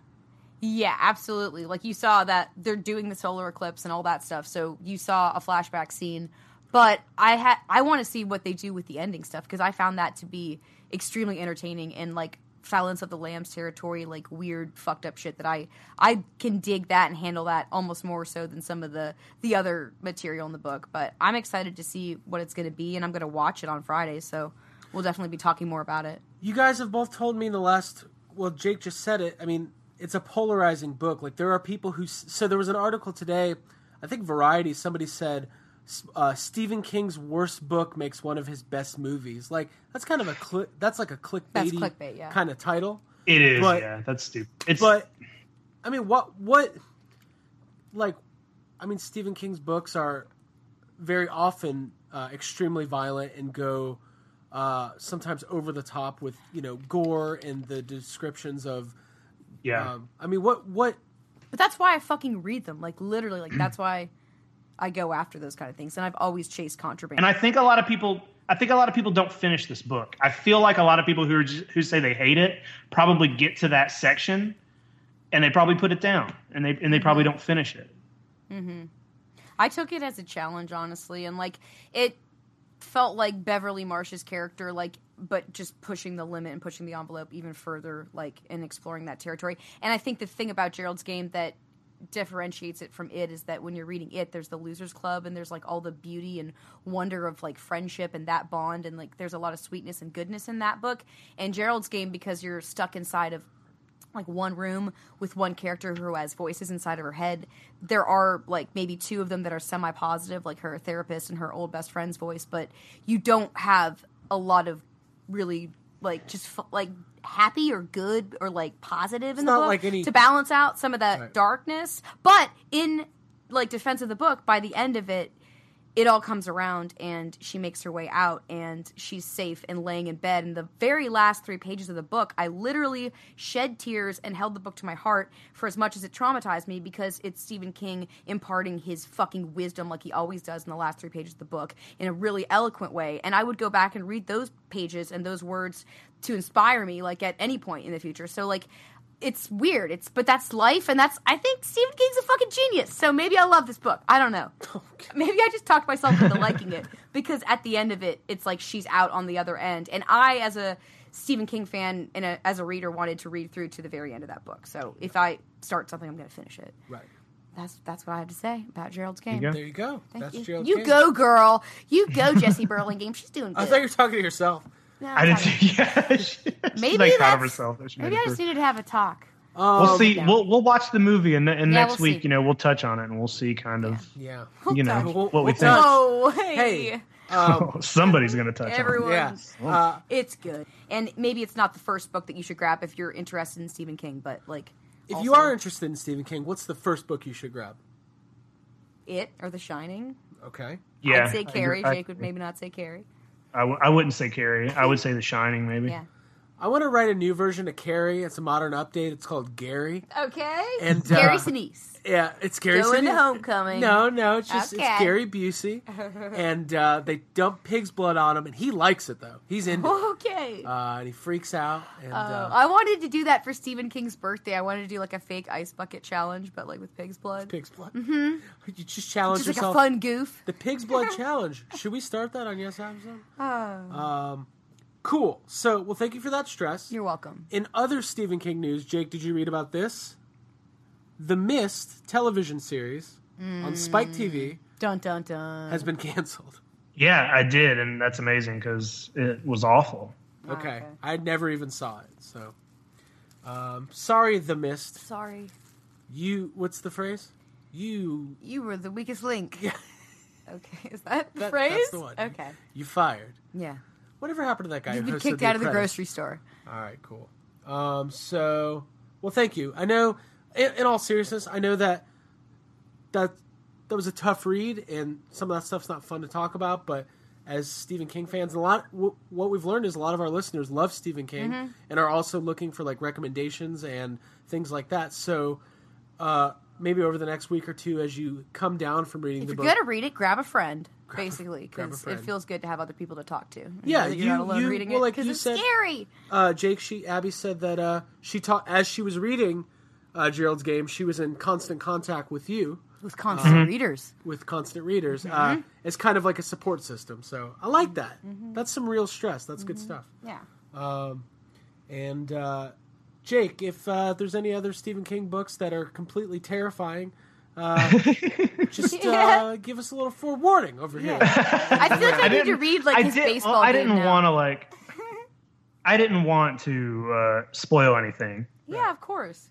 Yeah, absolutely. Like you saw that they're doing the solar eclipse and all that stuff. So you saw a flashback scene, but I had I want to see what they do with the ending stuff because I found that to be extremely entertaining and like Silence of the Lambs territory, like weird fucked up shit that I I can dig that and handle that almost more so than some of the the other material in the book. But I'm excited to see what it's going to be and I'm going to watch it on Friday. So we'll definitely be talking more about it. You guys have both told me in the last. Well, Jake just said it. I mean, it's a polarizing book. Like there are people who. So there was an article today. I think Variety. Somebody said uh, Stephen King's worst book makes one of his best movies. Like that's kind of a cli- That's like a clickbaity That's clickbait, yeah. kind of title. It is, But- yeah. That's stupid. It's But I mean, what what like I mean, Stephen King's books are very often uh, extremely violent and go uh, sometimes over the top with you know gore and the descriptions of. Yeah. Um, I mean, what what But that's why I fucking read them. Like literally, like that's why I go after those kind of things. And I've always chased contraband. And I think a lot of people, I think a lot of people don't finish this book. I feel like a lot of people who are just, who say they hate it probably get to that section, and they probably put it down, and they and they probably don't finish it. Mm-hmm. I took it as a challenge, honestly, and like it felt like Beverly Marsh's character, like but just pushing the limit and pushing the envelope even further, like and exploring that territory. And I think the thing about Gerald's game that differentiates it from it is that when you're reading it there's the losers club and there's like all the beauty and wonder of like friendship and that bond and like there's a lot of sweetness and goodness in that book and gerald's game because you're stuck inside of like one room with one character who has voices inside of her head. There are like maybe two of them that are semi positive, like her therapist and her old best friend's voice, but you don't have a lot of really like just f- like happy or good or like positive in the book like any- to balance out some of that Right. darkness. But in like defense of the book, by the end of it, it all comes around and she makes her way out and she's safe and laying in bed. In the very last three pages of the book, I literally shed tears and held the book to my heart for as much as it traumatized me because it's Stephen King imparting his fucking wisdom like he always does in the last three pages of the book in a really eloquent way. And I would go back and read those pages and those words to inspire me like at any point in the future. So like it's weird. It's but that's life, and that's I think Stephen King's a fucking genius. So maybe I love this book. I don't know. [laughs] Maybe I just talked myself into liking it [laughs] because at the end of it, it's like she's out on the other end, and I, as a Stephen King fan and a, as a reader, wanted to read through to the very end of that book. So if I start something, I'm going to finish it. right? That's that's what I have to say about Gerald's game. go. There you go. Thank That's you. Gerald's you game. go, girl. You go, Jessie Burlingame. She's doing good. [laughs] I thought you were talking to yourself. No, I didn't sorry. see. [laughs] Yeah, she, Maybe she's like proud of herself. that she Maybe I just through. needed to have a talk. Um, We'll see. down. We'll we'll watch the movie, and, and Yeah, next we'll week, see. you know, we'll touch on it, and we'll see kind of, Yeah. you know, touch. We'll- what we we'll think. touch. Oh, hey. Hey. Um, [laughs] Somebody's gonna touch Everyone. yeah. Uh, It's good. And maybe it's not the first book that you should grab if you're interested in Stephen King, but like if also you are interested in Stephen King, what's the first book you should grab? It or The Shining. Okay. Yeah, I'd say I Carrie. agree. I- Jake would maybe not say Carrie. I, w- I wouldn't say Carrie. I would say The Shining, maybe. Yeah. I want to write a new version of Carrie. It's a modern update. It's called Gary. Okay. And Gary uh, Sinise. Yeah, it's Gary. Going to homecoming. No, no, it's just Okay. it's Gary Busey, [laughs] and uh, they dump pig's blood on him, and he likes it though. He's into it, Okay. uh, and he freaks out. And Oh, uh, I wanted to do that for Stephen King's birthday. I wanted to do like a fake ice bucket challenge, but like with pig's blood. pig's blood. Mm-hmm. You just challenge Just like a fun goof. The pig's blood [laughs] challenge. Should we start that on Yes Amazon? Um, cool. So, well, thank you for that stress. You're welcome. In other Stephen King news, Jake, did you read about this? The Mist television series on Spike TV Dun dun dun. has been [laughs] canceled. Yeah, I did, and that's amazing because it was awful. Okay. okay. I never even saw it. So, um, sorry, The Mist. Sorry. You, what's the phrase? You, You were the weakest link. Yeah. [laughs] Okay, is that the That- phrase? that's the one. Okay. you fired. Yeah. Whatever happened to that guy You've been kicked out of the Apprentice? grocery store. All right, cool. Um, so, well, thank you. I know, in, in all seriousness, I know that that that was a tough read, and some of that stuff's not fun to talk about. But as Stephen King fans, a lot w- what we've learned is a lot of our listeners love Stephen King Mm-hmm. and are also looking for like recommendations and things like that. So, uh, maybe over the next week or two, as you come down from reading If the you're book, gonna read it, grab a friend, grab a because it friend. feels good to have other people to talk to. and Yeah, know that you're you- not alone you- reading well, it like because you it's said- scary. uh, Jake, she Abby said that uh, she taught as she was reading uh, Gerald's game, she was in constant contact with you, With constant readers. with constant readers, Mm-hmm. uh, as kind of like a support system. So I like that. That's some real stress. That's good stuff. Yeah. And uh, Jake, if uh, there's any other Stephen King books that are completely terrifying. Uh, [laughs] just uh, give us a little forewarning over here. I feel like I, need to read like I his did- baseball well, I game didn't now. want to like. [laughs] I didn't want to uh, spoil anything. Yeah, of course.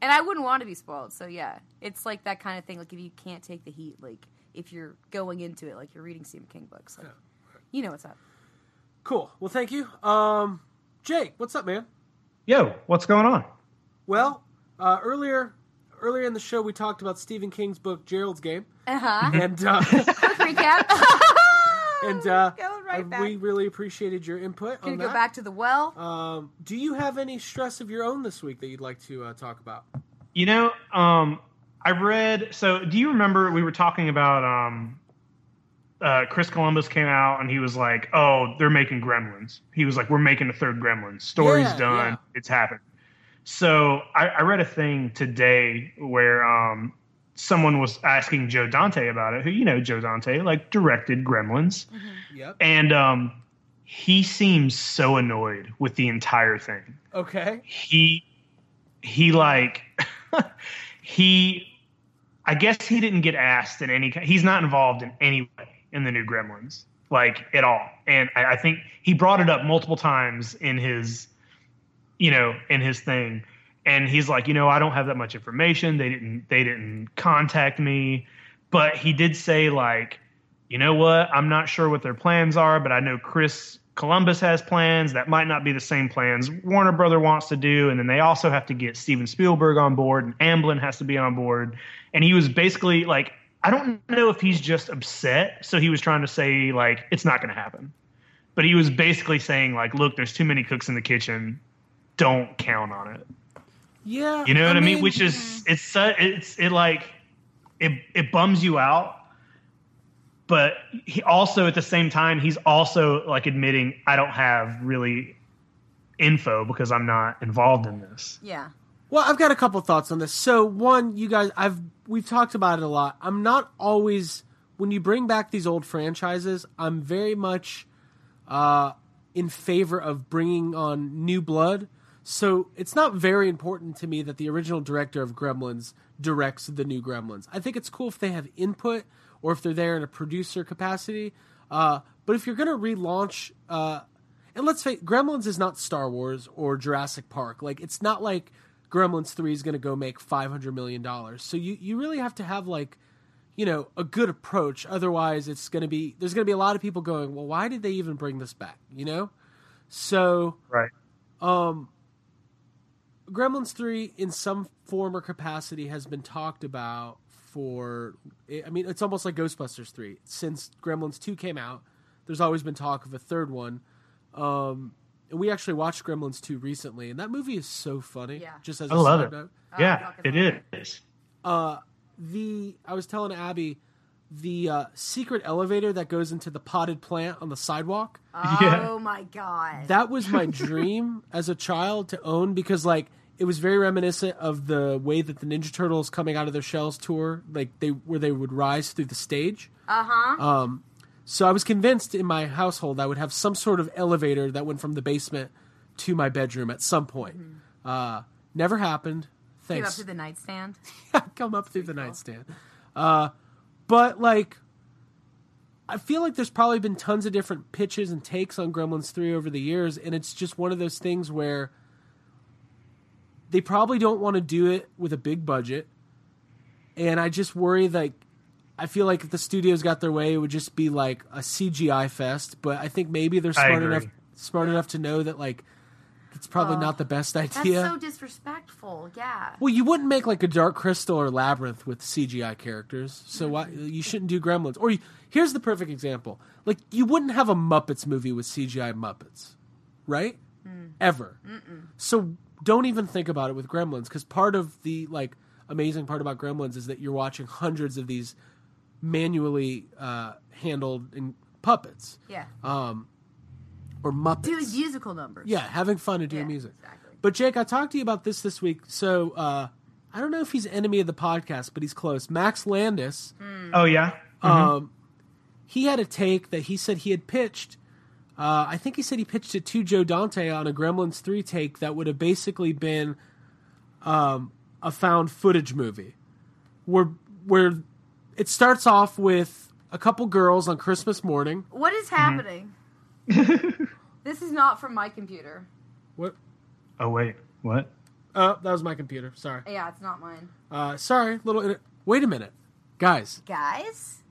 And I wouldn't want to be spoiled. So yeah, it's like that kind of thing. Like if you can't take the heat, like if you're going into it, like you're reading Stephen King books, like you know what's up. Cool. Well, thank you. Um, Jake, what's up, man? Yo, what's going on? Well, uh, earlier earlier in the show, we talked about Stephen King's book Gerald's Game, Uh huh. [laughs] and uh, Quick [laughs] recap. [laughs] and uh, right uh, we really appreciated your input Gonna on go that. back to the well. Um, do you have any stress of your own this week that you'd like to uh, talk about? You know, um, I read. So, do you remember we were talking about um, uh, Chris Columbus came out and he was like, "Oh, they're making Gremlins." He was like, "We're making a third Gremlins. Story's Yeah, done. yeah. It's happened." So, I, I read a thing today where um, someone was asking Joe Dante about it. Who you know, Joe Dante, like directed Gremlins, Yep. and um, he seems so annoyed with the entire thing Okay. he he like [laughs] he i guess he didn't get asked in any he's not involved in any way in the new gremlins like at all and I, I think he brought it up multiple times in his you know in his thing. And he's like you know i don't have that much information. They didn't they didn't contact me. But he did say like you know what? I'm not sure what their plans are but i know chris columbus has plans. That might not be the same plans warner brother wants to do. And then they also have to get steven spielberg on board and amblin has to be on board. And he was basically like i don't know if he's just upset. So he was trying to say like it's not going to happen. But he was basically saying like look there's too many cooks in the kitchen don't count on it Yeah. you know what I mean? Which is it's su- it's it like it it bums you out, but he also at the same time he's also like admitting I don't have really info because I'm not involved in this. Yeah. Well, I've got a couple thoughts on this. So, one, you guys, I've we've talked about it a lot. I'm not always when you bring back these old franchises. I'm very much uh, in favor of bringing on new blood. So it's not very important to me that the original director of Gremlins directs the new Gremlins. I think it's cool if they have input or if they're there in a producer capacity. Uh, but if you're going to relaunch, uh, and let's face, Gremlins is not Star Wars or Jurassic Park. Like it's not like Gremlins Three is going to go make five hundred million dollars. So you you really have to have like you know a good approach. Otherwise, it's going to be there's going to be a lot of people going, well, why did they even bring this back? You know, so Right. Gremlins 3 in some form or capacity has been talked about for I mean it's almost like Ghostbusters 3 since Gremlins 2 came out there's always been talk of a third one um and we actually watched Gremlins 2 recently, and that movie is so funny. Yeah. Just as I a love it. note. yeah, it is. Uh, the I was telling Abby the uh, secret elevator that goes into the potted plant on the sidewalk. Oh my god. That was my dream as a child to own because like it was very reminiscent of the way that the Ninja Turtles coming out of their shells tour, like they where they would rise through the stage. Uh huh. Um, so I was convinced in my household I would have some sort of elevator that went from the basement to my bedroom at some point. Uh, never happened. Came up Thanks. to the nightstand. [laughs] Come up through the nightstand. Uh, but like, I feel like there's probably been tons of different pitches and takes on Gremlins 3 over the years, and it's just one of those things where they probably don't want to do it with a big budget. And I just worry like I feel like if the studios got their way, it would just be like a CGI fest. But I think maybe they're smart enough smart enough to know that like it's probably Oh, not the best That's idea. so disrespectful. Yeah. Well, you wouldn't make like a Dark Crystal or Labyrinth with CGI characters, so why you shouldn't do Gremlins? Or you, here's the perfect example: like you wouldn't have a Muppets movie with CGI Muppets, right? Mm. Ever. So don't even think about it with Gremlins, because part of the like amazing part about Gremlins is that you're watching hundreds of these manually uh, handled in puppets Yeah. um, or Muppets. Doing musical numbers. Yeah, having fun and doing Yeah, music. exactly. But Jake, I talked to you about this this week. So uh, I don't know if he's enemy of the podcast, but he's close. Max Landis, Oh yeah. um, he had a take that he said he had pitched. Uh, I think he said he pitched it to Joe Dante on a Gremlins three take that would have basically been um, a found footage movie, where where it starts off with a couple girls on Christmas morning. What is happening? [laughs] this is not from my computer. What? Oh wait, what? Oh, that was my computer. Sorry. Yeah, it's not mine. Uh, sorry, little. Wait a minute, guys. Guys,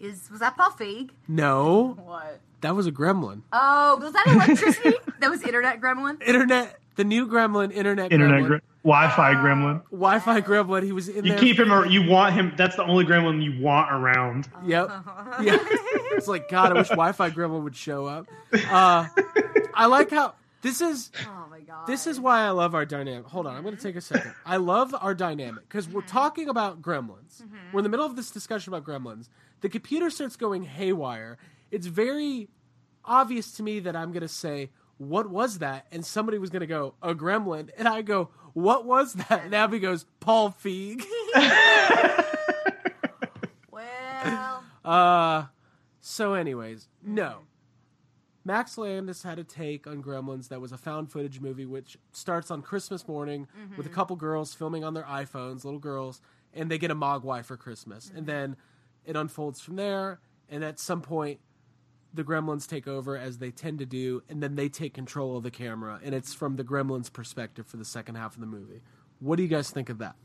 is was that Paul Feig? No, What? that was a gremlin. Oh, was that electricity? [laughs] that was internet gremlin. Internet, the new gremlin, internet, Internet gremlin, gre- Wi-Fi gremlin. Wi-Fi gremlin. He was in You there. keep him. ar- You want him. That's the only gremlin you want around. Yep. [laughs] Yeah. it's like God. I wish Wi-Fi gremlin would show up. Uh, I like how this is. Oh my god. This is why I love our dynamic. Hold on, I'm going to take a second. I love our dynamic because we're talking about gremlins. We're in the middle of this discussion about gremlins. The computer starts going haywire. It's very obvious to me that I'm going to say, What was that? And somebody was going to go, A gremlin. And I go, What was that? And Abby goes, Paul Feig. [laughs] well. Uh, so, anyways, no. Max Landis had a take on Gremlins that was a found footage movie, which starts on Christmas morning with a couple girls filming on their iPhones, little girls, and they get a Mogwai for Christmas. And then it unfolds from there, and at some point, the Gremlins take over as they tend to do, and then they take control of the camera, and it's from the Gremlins' perspective for the second half of the movie. What do you guys think of that?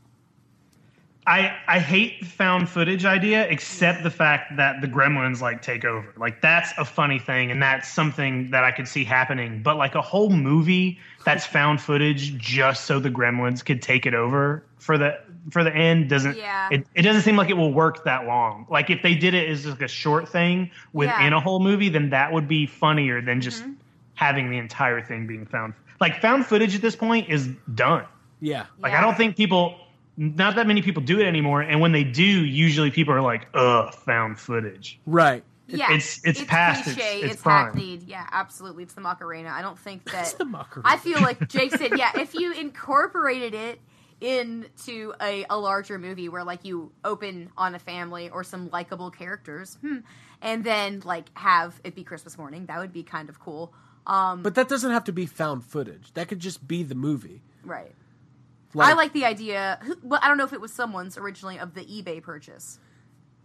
I I hate found footage idea, except the fact that the gremlins like take over. Like that's a funny thing, and that's something that I could see happening. But like a whole movie that's found footage just so the gremlins could take it over for the for the end doesn't. Yeah. It, it doesn't seem like it will work that long. Like if they did it as like a short thing within Yeah. a whole movie, then that would be funnier than just mm-hmm. having the entire thing being found. Like found footage at this point is done. Yeah. Like Yeah. I don't think people, not that many people do it anymore. And when they do, usually people are like, "Ugh, found footage." Right. Yeah, it's- it's past its- cliche. its It's, prime. hackneyed. Yeah, absolutely. It's the Macarena. I don't think that. the Macarena. I feel like Jake said, yeah, if you incorporated it into a, a larger movie where like you open on a family or some likable characters, hmm, and then like have it be Christmas morning, that would be kind of cool. Um, But that doesn't have to be found footage. That could just be the movie. right. I like the idea. Well, I don't know if it was someone's originally of the eBay purchase.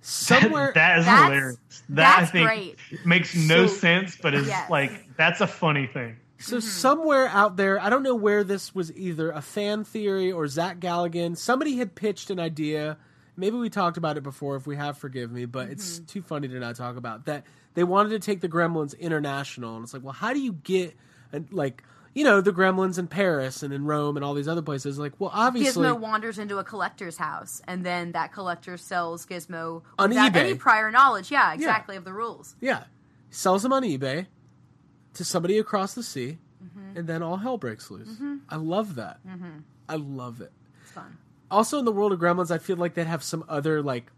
somewhere. [laughs] that is That's- hilarious. That I that's think great. makes no So- sense, but is Yes. like that's a funny thing. So somewhere out there, I don't know where this was either a fan theory or Zach Galligan. Somebody had pitched an idea. Maybe we talked about it before. If we have, forgive me, but it's too funny to not talk about that. They wanted to take the Gremlins international, and it's like, well, how do you get uh, like you know the Gremlins in Paris and in Rome and all these other places? Like, well, obviously, Gizmo wanders into a collector's house, and then that collector sells Gizmo On without eBay. any prior knowledge. Yeah, exactly of the rules. Yeah. Sells them on eBay to somebody across the sea. Mm-hmm. and then all hell breaks loose. Mm-hmm. I love that. Mm-hmm. I love it. It's fun. Also, in the world of Gremlins, I feel like they'd have some other like,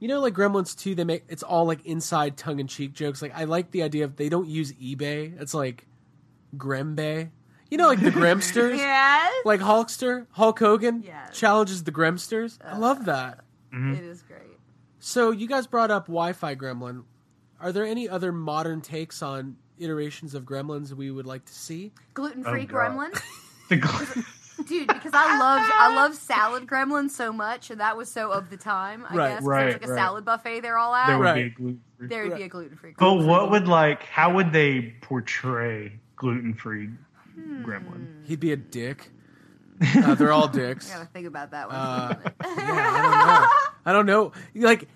you know, like Gremlins two. They make it's all like inside tongue in cheek jokes. Like I like the idea of they don't use eBay. It's like Grembay. You know, like the [laughs] Gremsters. Yes. Like Hulkster, Hulk Hogan Yes. challenges the Gremsters. I love uh, that. It is great. So you guys brought up Wi-Fi Gremlin. Are there any other modern takes on iterations of Gremlins we would like to see? Gluten free Oh, God. gremlin. [laughs] The gl- Dude, because I loved I [laughs] love salad gremlin so much, and that was so of the time. I Right, guess 'cause right, there's like a right. salad buffet they're all at. there would Right. be a gluten free. there would be a gluten free. But what would like? How would they portray gluten free Hmm. gremlin? He'd be a dick. [laughs] Uh, they're all dicks. I gotta think about that one. Uh, yeah, I don't know. I don't know. Like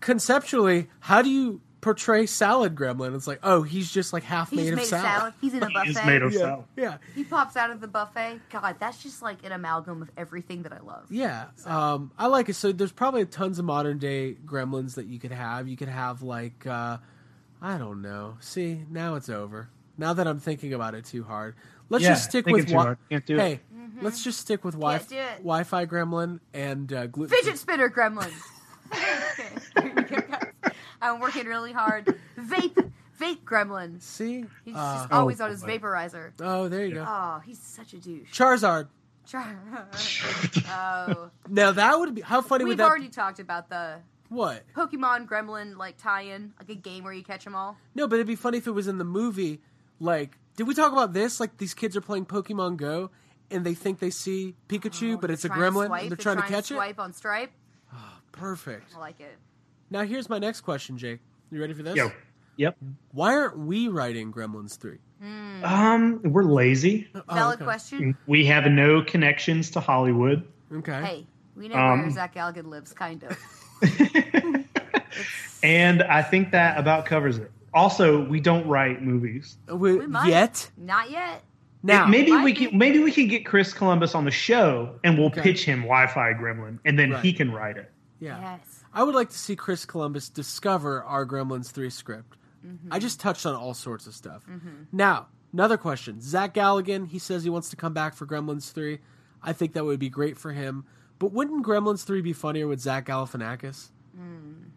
conceptually, how do you portray salad gremlin? It's like, oh, he's just like half He's made of made salad. of salad. He's in a buffet. He is made of Yeah, salad. yeah, He pops out of the buffet. God, that's just like an amalgam of everything that I love. yeah. Um, I like it. So there's probably tons of modern day gremlins that you could have. You could have like, uh, I don't know. See, now it's over. Now that I'm thinking about it too hard, let's Yeah, just stick with too wi- Can't do it. Hey, let's just stick with wi- Can't do it. Wi-Fi gremlin and uh, gluten. Fidget spinner gremlin. [laughs] [laughs] okay. I'm working really hard. [laughs] Vape, vape gremlin. See, He's Uh, just always Oh, on his boy. vaporizer. oh, there you go. Oh, he's such a douche. Charizard. Char- [laughs] oh, Now that would be how funny would be we've would that? already talked about the What? Pokemon Gremlin like tie-in, like a game where you catch them all. No, but it'd be funny if it was in the movie. Like, did we talk about this? Like, these kids are playing Pokemon Go, and they think they see Pikachu, Oh, but it's a trying to gremlin. swipe, and they're trying, to catch it. Swipe on Stripe. Perfect. I like it. Now here's my next question, Jake. You ready for this? Yo. Yep. Why aren't we writing Gremlins three? Um, we're lazy. Valid okay. question. We have no connections to Hollywood. Okay. Hey, we know Um, where Zach Galligan lives, kind of. [laughs] And I think that about covers it. Also, we don't write movies. We, We might. yet Not yet. now. maybe might we be. can maybe we can get Chris Columbus on the show and we'll Okay. pitch him Wi-Fi Gremlin and then he can write it. yeah. Yes. I would like to see Chris Columbus discover our Gremlins 3 script. Mm-hmm. I just touched on all sorts of stuff. Now, another question. Zach Galligan, he says he wants to come back for Gremlins 3. I think that would be great for him. But wouldn't Gremlins 3 be funnier with Zach Galifianakis?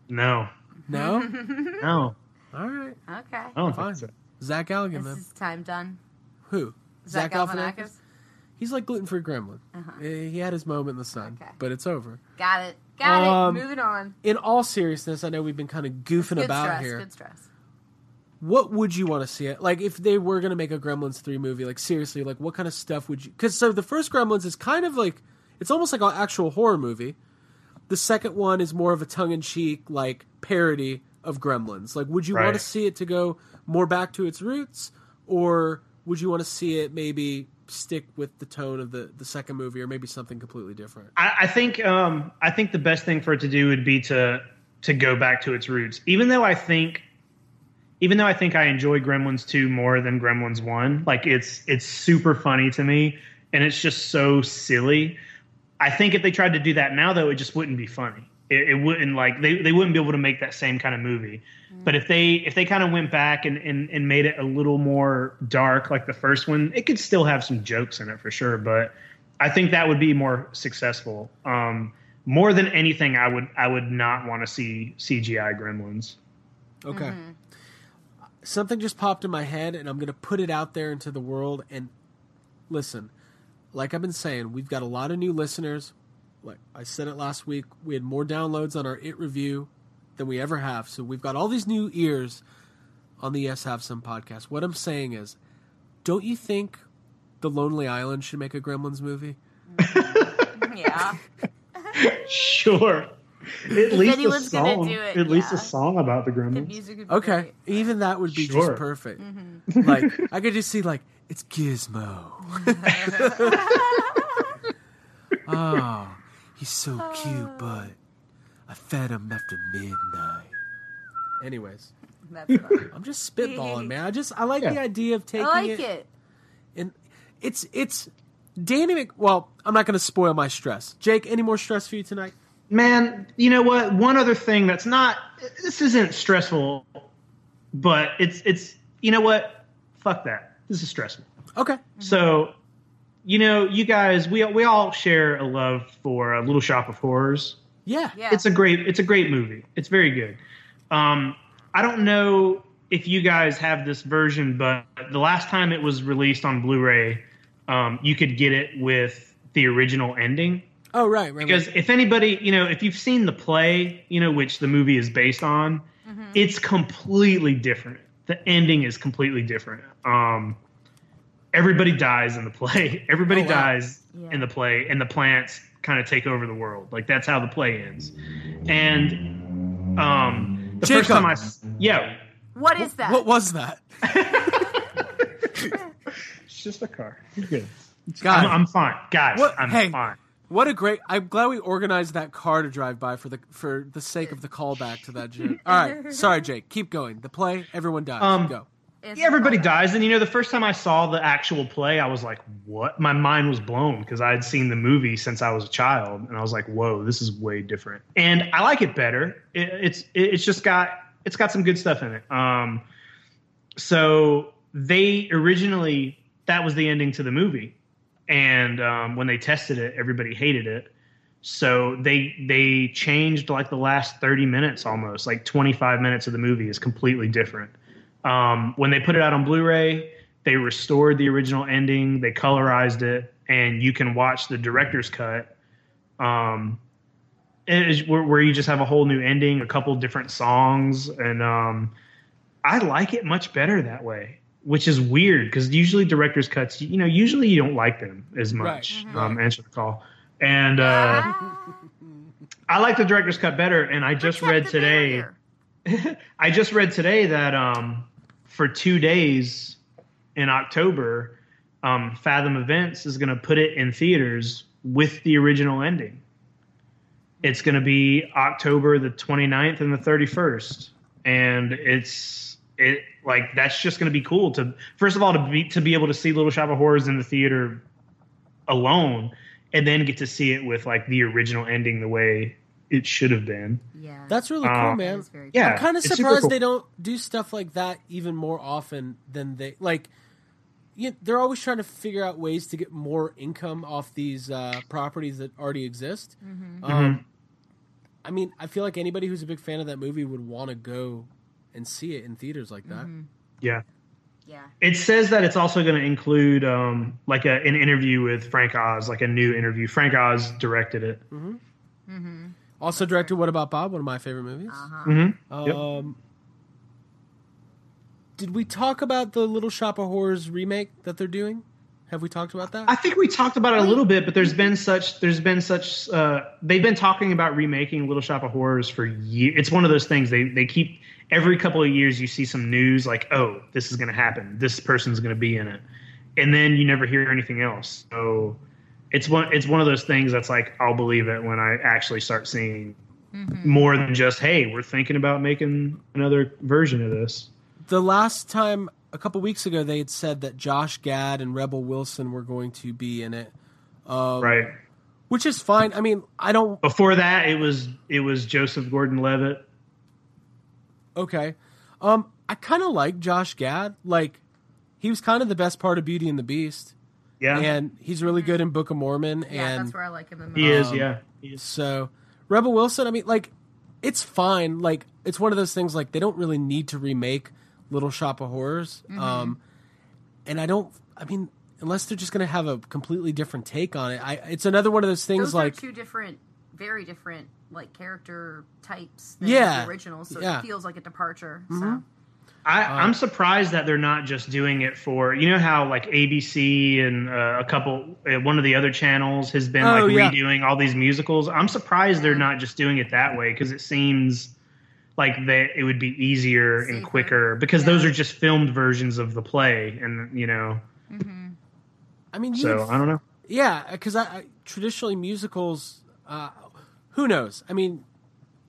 No. No? [laughs] No. all right. Okay. I don't Fine. think so. Zach Galligan, This then. is time done. Who? Zach Galifianakis. He's like gluten free gremlin. Eh, He had his moment in the sun, Uh-huh. Okay. but it's over. Got it. Got Um, it. Moving on. In all seriousness, I know we've been kind of goofing Good about stress. here. Good stress. what would you want to see it like if they were going to make a gremlins 3 movie like seriously like what kind of stuff would you because so the first gremlins is kind of like it's almost like an actual horror movie the second one is more of a tongue-in-cheek like parody of gremlins like would you want to see it to go more back to its roots or would you want to see it maybe stick with the tone of the the second movie or maybe something completely different I, I think um, I think the best thing for it to do would be to to go back to its roots. Even though I think, even though I think I enjoy Gremlins two more than Gremlins one, like it's it's super funny to me, and it's just so silly. I think if they tried to do that now, though, it just wouldn't be funny. It, it wouldn't like they, they wouldn't be able to make that same kind of movie. But if they if they kind of went back and, and, and made it a little more dark like the first one, it could still have some jokes in it for sure. But I think that would be more successful. Um, more than anything, I would I would not want to see CGI Gremlins. Okay. Something just popped in my head, and I'm going to put it out there into the world. And listen, like I've been saying, we've got a lot of new listeners. Like I said it last week, we had more downloads on our It review than we ever have. So we've got all these new ears on the Yes Have Some podcast. What I'm saying is, don't you think The Lonely Island should make a Gremlins movie? Mm. [laughs] Yeah. Sure. At least a anyone's gonna song. do it, at least a song about the The Gremlins. music would be Okay, great. even that would be Sure. just perfect. Mm-hmm. Like I could just see like it's Gizmo. oh, [laughs] [laughs] he's so cute, but I fed him after midnight. Anyways, [laughs] I'm just spitballing, man. I just I like the idea of taking it. I like it, it. and it's it's Danny. Mc, well, I'm not going to spoil my stress. Jake, any more stress for you tonight? Man, you know what? One other thing that's not this isn't stressful, but it's it's you know what? Fuck that. this is stressful. Okay. So, you know, you guys, we we all share a love for uh, Little Shop of Horrors. Yeah. Yeah. It's a great it's a great movie. It's very good. Um, I don't know if you guys have this version, but the last time it was released on Blu-ray, um, you could get it with the original ending. Oh right, right. Because right. if anybody, you know, if you've seen the play, you know, which the movie is based on, it's completely different. The ending is completely different. Um, everybody dies in the play. [laughs] Everybody Oh, wow. dies Yeah. in the play, and the plants kind of take over the world. Like that's how the play ends. And um, the first time I, yeah, What is that? what was that? [laughs] it's just a car. You're good. God, I'm, I'm fine, guys. What- I'm hey. fine. what a great! I'm glad we organized that car to drive by for the for the sake of the callback to that joke. All right, [laughs] sorry, Jake. Keep going. The play. Everyone dies. Um, Go. Yeah, everybody dies. And you know, the first time I saw the actual play, I was like, "What?" My mind was blown because I had seen the movie since I was a child, and I was like, "Whoa, this is way different." And I like it better. It, it's it, it's just got it's got some good stuff in it. Um, so they originally that was the ending to the movie, and um, when they tested it, everybody hated it. So they they changed like the last thirty minutes almost, like twenty five minutes of the movie is completely different. Um, when they put it out on Blu-ray, they restored the original ending, they colorized it, and you can watch the director's cut. Um, it is where, where you just have a whole new ending, a couple different songs, and um, I like it much better that way. Which is weird because usually director's cuts, you know, usually you don't like them as much. Right, Um, answer the call, and uh, I like the director's cut better. And I just Protect read today. barrier. [laughs] I just read today that um, for two days in October, um, Fathom Events is going to put it in theaters with the original ending. It's going to be October the 29th and the 31st. And it's it like that's just going to be cool to first of all to be to be able to see Little Shop of Horrors in the theater alone and then get to see it with like the original ending the way it should have been. Yeah. That's really Uh, cool, That man. is Yeah, I'm kind of surprised cool. they don't do stuff like that even more often than they like. You, they're always trying to figure out ways to get more income off these uh, properties that already exist. Mm-hmm. Um, Mm-hmm. I mean, I feel like anybody who's a big fan of that movie would want to go and see it in theaters like that. Mm-hmm. Yeah. Yeah. It says that it's also going to include um, like a, an interview with Frank Oz, like a new interview. Frank Oz directed it. Also directed What About Bob, one of my favorite movies. Uh-huh. Mm-hmm. Yep. Um, Did we talk about the Little Shop of Horrors remake that they're doing? Have we talked about that? I think we talked about it a little bit, but there's been such there's been such uh, they've been talking about remaking Little Shop of Horrors for years. It's one of those things they they keep every couple of years you see some news like oh this is going to happen this person's going to be in it, and then you never hear anything else. So it's one it's one of those things that's like I'll believe it when I actually start seeing more than just hey we're thinking about making another version of this. the last time a couple weeks ago they had said that Josh Gad and Rebel Wilson were going to be in it, um, Right. which is fine. I mean, I don't. Before that, it was it was Joseph Gordon-Levitt. Okay, um, I kind of like Josh Gad. Like, he was kind of the best part of Beauty and the Beast, Yeah, and he's really good in Book of Mormon. Yeah, and that's where I like him the most. he is. um, Yeah, he is. So, Rebel Wilson, I mean, like, it's fine. Like, it's one of those things. Like, they don't really need to remake Little Shop of Horrors. Mm-hmm. Um, and I don't. I mean, unless they're just going to have a completely different take on it. I. It's another one of those things. Those like, are two different, very different, like character types than Yeah. the original. So Yeah. it feels like a departure. Mhm. So I, Uh, I'm surprised that they're not just doing it for you know how like ABC and uh, a couple uh, one of the other channels has been Oh, like yeah. redoing all these musicals. I'm surprised they're not just doing it that way because it seems like that it would be easier and quicker because those are just filmed versions of the play and you know I mean, so I don't know. Yeah, because I, I traditionally musicals. Uh, who knows? I mean,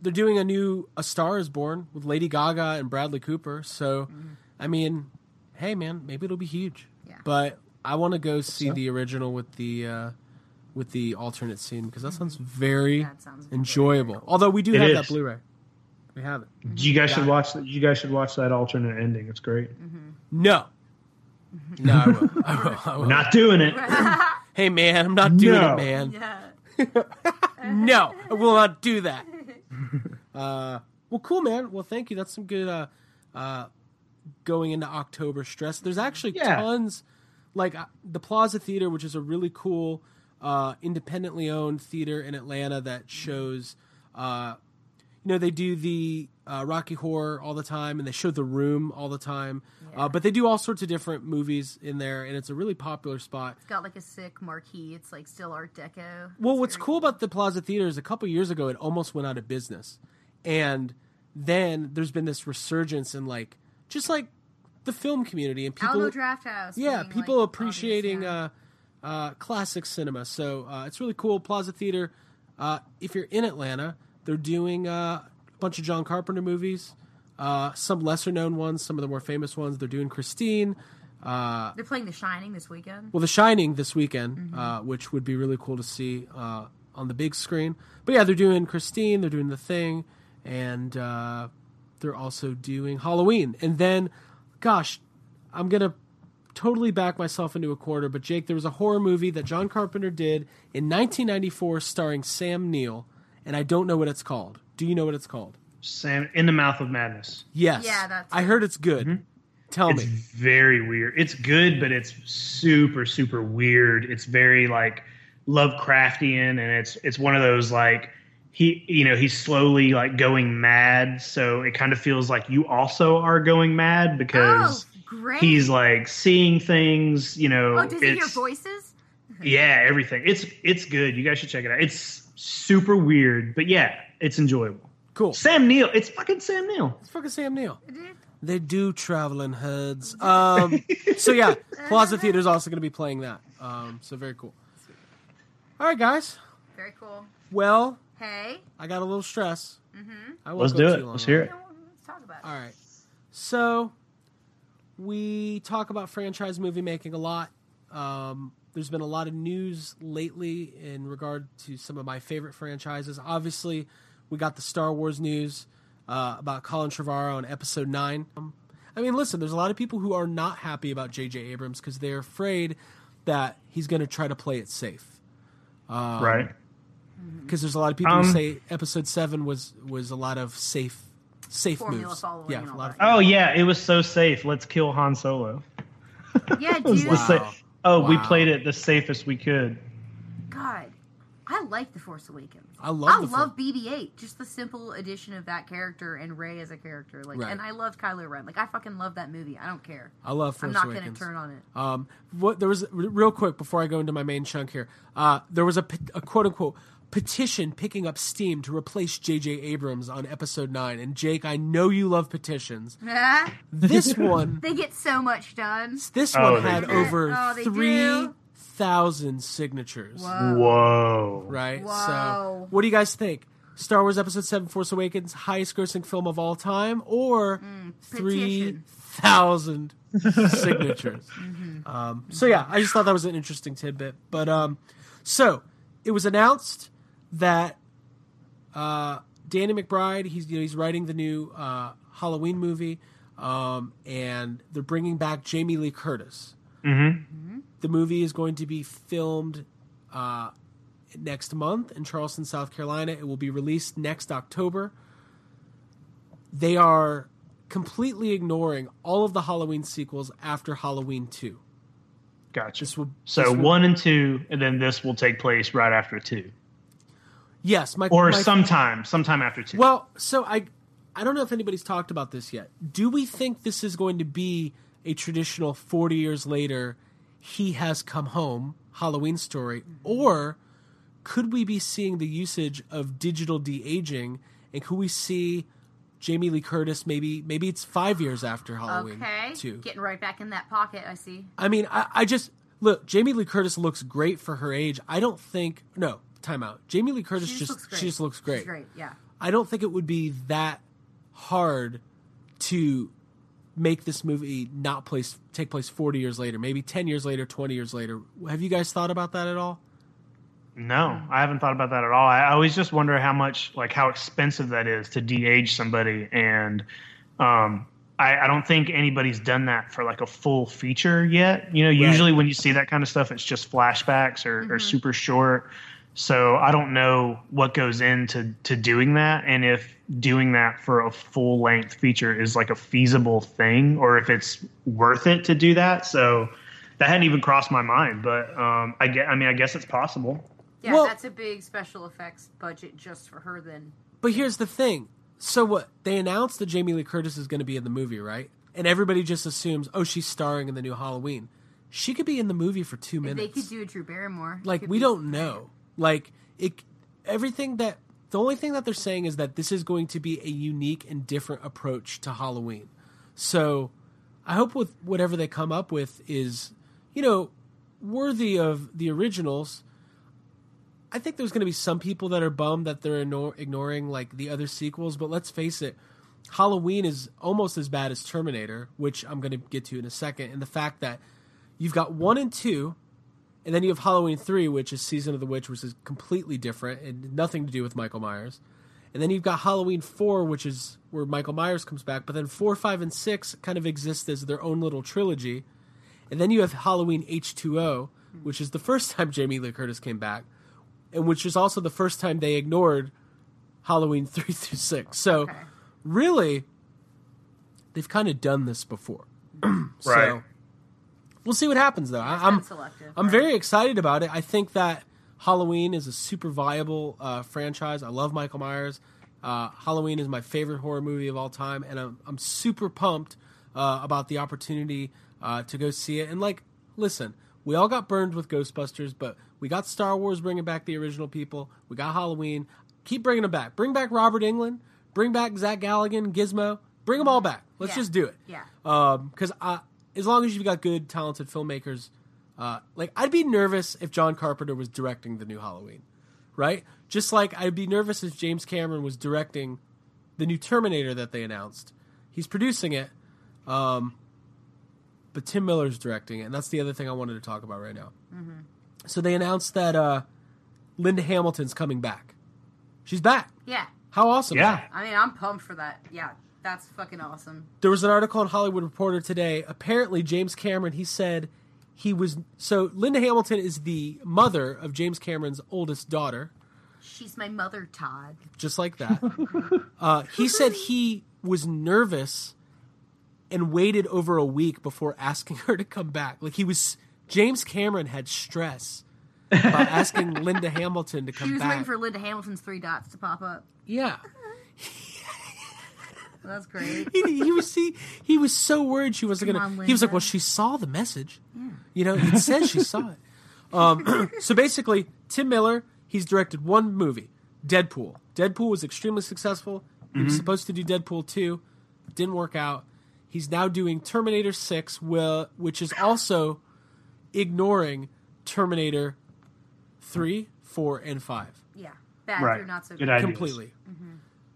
they're doing a new A Star Is Born with Lady Gaga and Bradley Cooper. So, mm-hmm. I mean, hey man, maybe it'll be huge. Yeah. But I want to go see So? the original with the uh, with the alternate scene because that mm-hmm. sounds very That sounds very enjoyable. Although we do It have is. that Blu-ray, we have it. You guys mm-hmm. should Got it. watch. You guys should watch that alternate ending. It's great. No, No, I will. [laughs] I will. I will. Not doing it. hey, man, I'm not doing No. it, man. Yeah. [laughs] no, I will not do that. [laughs] [laughs] Uh, well, cool, man. Well, thank you. That's some good uh, uh, going into October stress. There's actually Yeah. tons, like uh, the Plaza Theater, which is a really cool, uh, independently owned theater in Atlanta that shows, uh, you know, they do the uh, Rocky Horror all the time, and they show The Room all the time. Uh, but they do all sorts of different movies in there, and it's a really popular spot. It's got like a sick marquee. It's like still Art Deco. Well, It's what's very cool about the Plaza Theater is a couple years ago it almost went out of business, and then there's been this resurgence in like just like the film community and people. Alamo Drafthouse. yeah, being, people like, appreciating uh, uh, classic cinema. So uh, it's really cool. Plaza Theater. Uh, if you're in Atlanta, they're doing uh, a bunch of John Carpenter movies. Uh, some lesser known ones, some of the more famous ones. They're doing Christine. Uh. They're playing The Shining this weekend. well, The Shining this weekend, Mm-hmm. uh, which would be really cool to see uh, on the big screen. But yeah, they're doing Christine, they're doing The Thing, and uh, they're also doing Halloween. And then, gosh, I'm gonna totally back myself into a quarter. But Jake, there was a horror movie that John Carpenter did in 1994, starring Sam Neill, and I don't know what it's called. Do you know what it's called? Sam in the mouth of madness. Yes, Yeah, that's I heard it's good. Mm-hmm. Tell It's me. It's very weird. It's good, but it's super, super weird. It's very like Lovecraftian, and it's it's one of those like he, you know, he's slowly like going mad. So it kind of feels like you also are going mad because Oh, great. he's like seeing things. You know, Oh, does he hear voices? [laughs] Yeah, everything. It's it's good. You guys should check it out. It's super weird, but yeah, it's enjoyable. Cool. Sam Neill. It's fucking Sam Neill. It's fucking Sam Neill. They do travel in herds. Um, [laughs] so yeah, Plaza [laughs] Theater is also going to be playing that. Um, so very cool. All right, guys. Very cool. Well, Hey, I got a little stress. Mm-hmm. I won't Let's do it. Let's hear it. it. let's talk about it. All right. So we talk about franchise movie making a lot. Um, there's been a lot of news lately in regard to some of my favorite franchises. Obviously, we got the Star Wars news uh, about Colin Trevorrow on Episode Nine. Um, I mean, listen, there's a lot of people who are not happy about J.J. Abrams because they're afraid that he's going to try to play it safe. Um, right. Because there's a lot of people who Um, say Episode Seven was was a lot of safe safe Formula moves. following Yeah, a lot of. Oh yeah, it was so safe. Let's kill Han Solo. Yeah, [laughs] dude. the sa- oh, we played it the safest we could. God, I like The Force Awakens. I love I the love BB-8. Just the simple addition of that character and Rey as a character. Like, Right. and I love Kylo Ren. Like, I fucking love that movie. I don't care. I love Force I'm not Awakens. gonna turn on it. Um, what there was real quick before I go into my main chunk here. Uh, there was a, a quote unquote petition picking up steam to replace J.J. Abrams on Episode Nine. And Jake, I know you love petitions. [laughs] This one, [laughs] they get so much done. this Oh, one they had over Oh, they three do? Thousand signatures. Whoa. Whoa. Right. So, what do you guys think? Star Wars Episode Seven: Force Awakens, highest grossing film of all time, or three petition. thousand [laughs] signatures? Um, so yeah, I just thought that was an interesting tidbit. But um, so it was announced that uh, Danny McBride, he's you know he's writing the new uh, Halloween movie, um, and they're bringing back Jamie Lee Curtis. Mm-hmm. The movie is going to be filmed uh, next month in Charleston, South Carolina. It will be released next October. They are completely ignoring all of the Halloween sequels after Halloween 2. Gotcha. This will, So this will- one and two, and then this will take place right after two, yes, my or my- sometime, sometime after two. Well, so I I don't know if anybody's talked about this yet. Do we think this is going to be a traditional 40 years later he has come home Halloween story mm-hmm. or could we be seeing the usage of digital de-aging and could we see Jamie Lee Curtis maybe maybe it's 5 years after Halloween Okay. too. Getting right back in that pocket, I see. I mean, I, I just look. Jamie Lee Curtis looks great for her age. I don't think no timeout. Jamie Lee Curtis She just, just she just looks great. She's great, yeah. I don't think it would be that hard to make this movie not place take place 40 years later, maybe 10 years later, 20 years later. Have you guys thought about that at all? no, I haven't thought about that at all. I I always just wonder how much, like, how expensive that is to de-age somebody, and um, I, I don't think anybody's done that for like a full feature yet. You know, usually when you see that kind of stuff, it's just flashbacks or, or super short. So I don't know what goes into to doing that, and if doing that for a full length feature is like a feasible thing, or if it's worth it to do that. So that hadn't even crossed my mind, but um, I get. I mean, I guess it's possible. Yeah, Well- that's a big special effects budget just for her. Then But here's the thing. So what? They announced that Jamie Lee Curtis is going to be in the movie, right? And everybody just assumes, oh, she's starring in the new Halloween. She could be in the movie for two if minutes. they could do a Drew Barrymore. like we be- don't know. Like it, everything that the only thing that they're saying is that this is going to be a unique and different approach to Halloween. So I hope with whatever they come up with is, you know, worthy of the originals. I think there's going to be some people that are bummed that they're ignoring like the other sequels, but let's face it, Halloween is almost as bad as Terminator, which I'm going to get to in a second, and the fact that you've got one and two, and then you have Halloween three, which is Season of the Witch, which is completely different and nothing to do with Michael Myers, and then you've got Halloween four, which is where Michael Myers comes back, but then four, five, and six kind of exist as their own little trilogy, and then you have Halloween H two O, which is the first [laughs] time Jamie Lee Curtis came back, and which is also the first time they ignored Halloween [laughs] three through six. So Okay. really, they've kind of done this before. [clears throat] so Right. We'll see what happens though. I, I'm selective, I'm right? very excited about it. I think that Halloween is a super viable uh, franchise. I love Michael Myers. Uh, Halloween is my favorite horror movie of all time, and I'm I'm super pumped uh, about the opportunity uh, to go see it. And like, listen, we all got burned with Ghostbusters, but we got Star Wars bringing back the original people. We got Halloween. Keep bringing them back. Bring back Robert Englund. Bring back Zach Galligan, Gizmo. Bring them all back. Let's Yeah. just do it. Yeah. Um, because I as long as you've got good, talented filmmakers, uh, like I'd be nervous if John Carpenter was directing the new Halloween, right? Just like I'd be nervous if James Cameron was directing the new Terminator that they announced. He's producing it, um, but Tim Miller's directing it, and that's the other thing I wanted to talk about right now. So they announced that uh, Linda Hamilton's coming back. She's back. Yeah. How awesome! is Yeah. that? I mean, I'm pumped for that. Yeah, that's fucking awesome. there was an article in Hollywood Reporter today. Apparently, James Cameron he said he was so Linda Hamilton is the mother of James Cameron's oldest daughter, She's my mother, Todd. just like that. [laughs] uh, he said he was nervous and waited over a week before asking [laughs] her to come back. Like he was James Cameron had stress by [laughs] asking Linda Hamilton to come She come was back. waiting for Linda Hamilton's three dots to pop up. yeah. That's great. he, he was he, he was so worried she wasn't Come gonna. on, he was like, "Well, she saw the message. Yeah. You know, it says she saw it." Um, [clears throat] so basically, Tim Miller he's directed one movie, Deadpool. Deadpool was extremely successful. He was supposed to do Deadpool two, didn't work out. He's now doing Terminator six, which is also ignoring Terminator three, four, and five Yeah. Bad Right. not so Good good. idea. completely.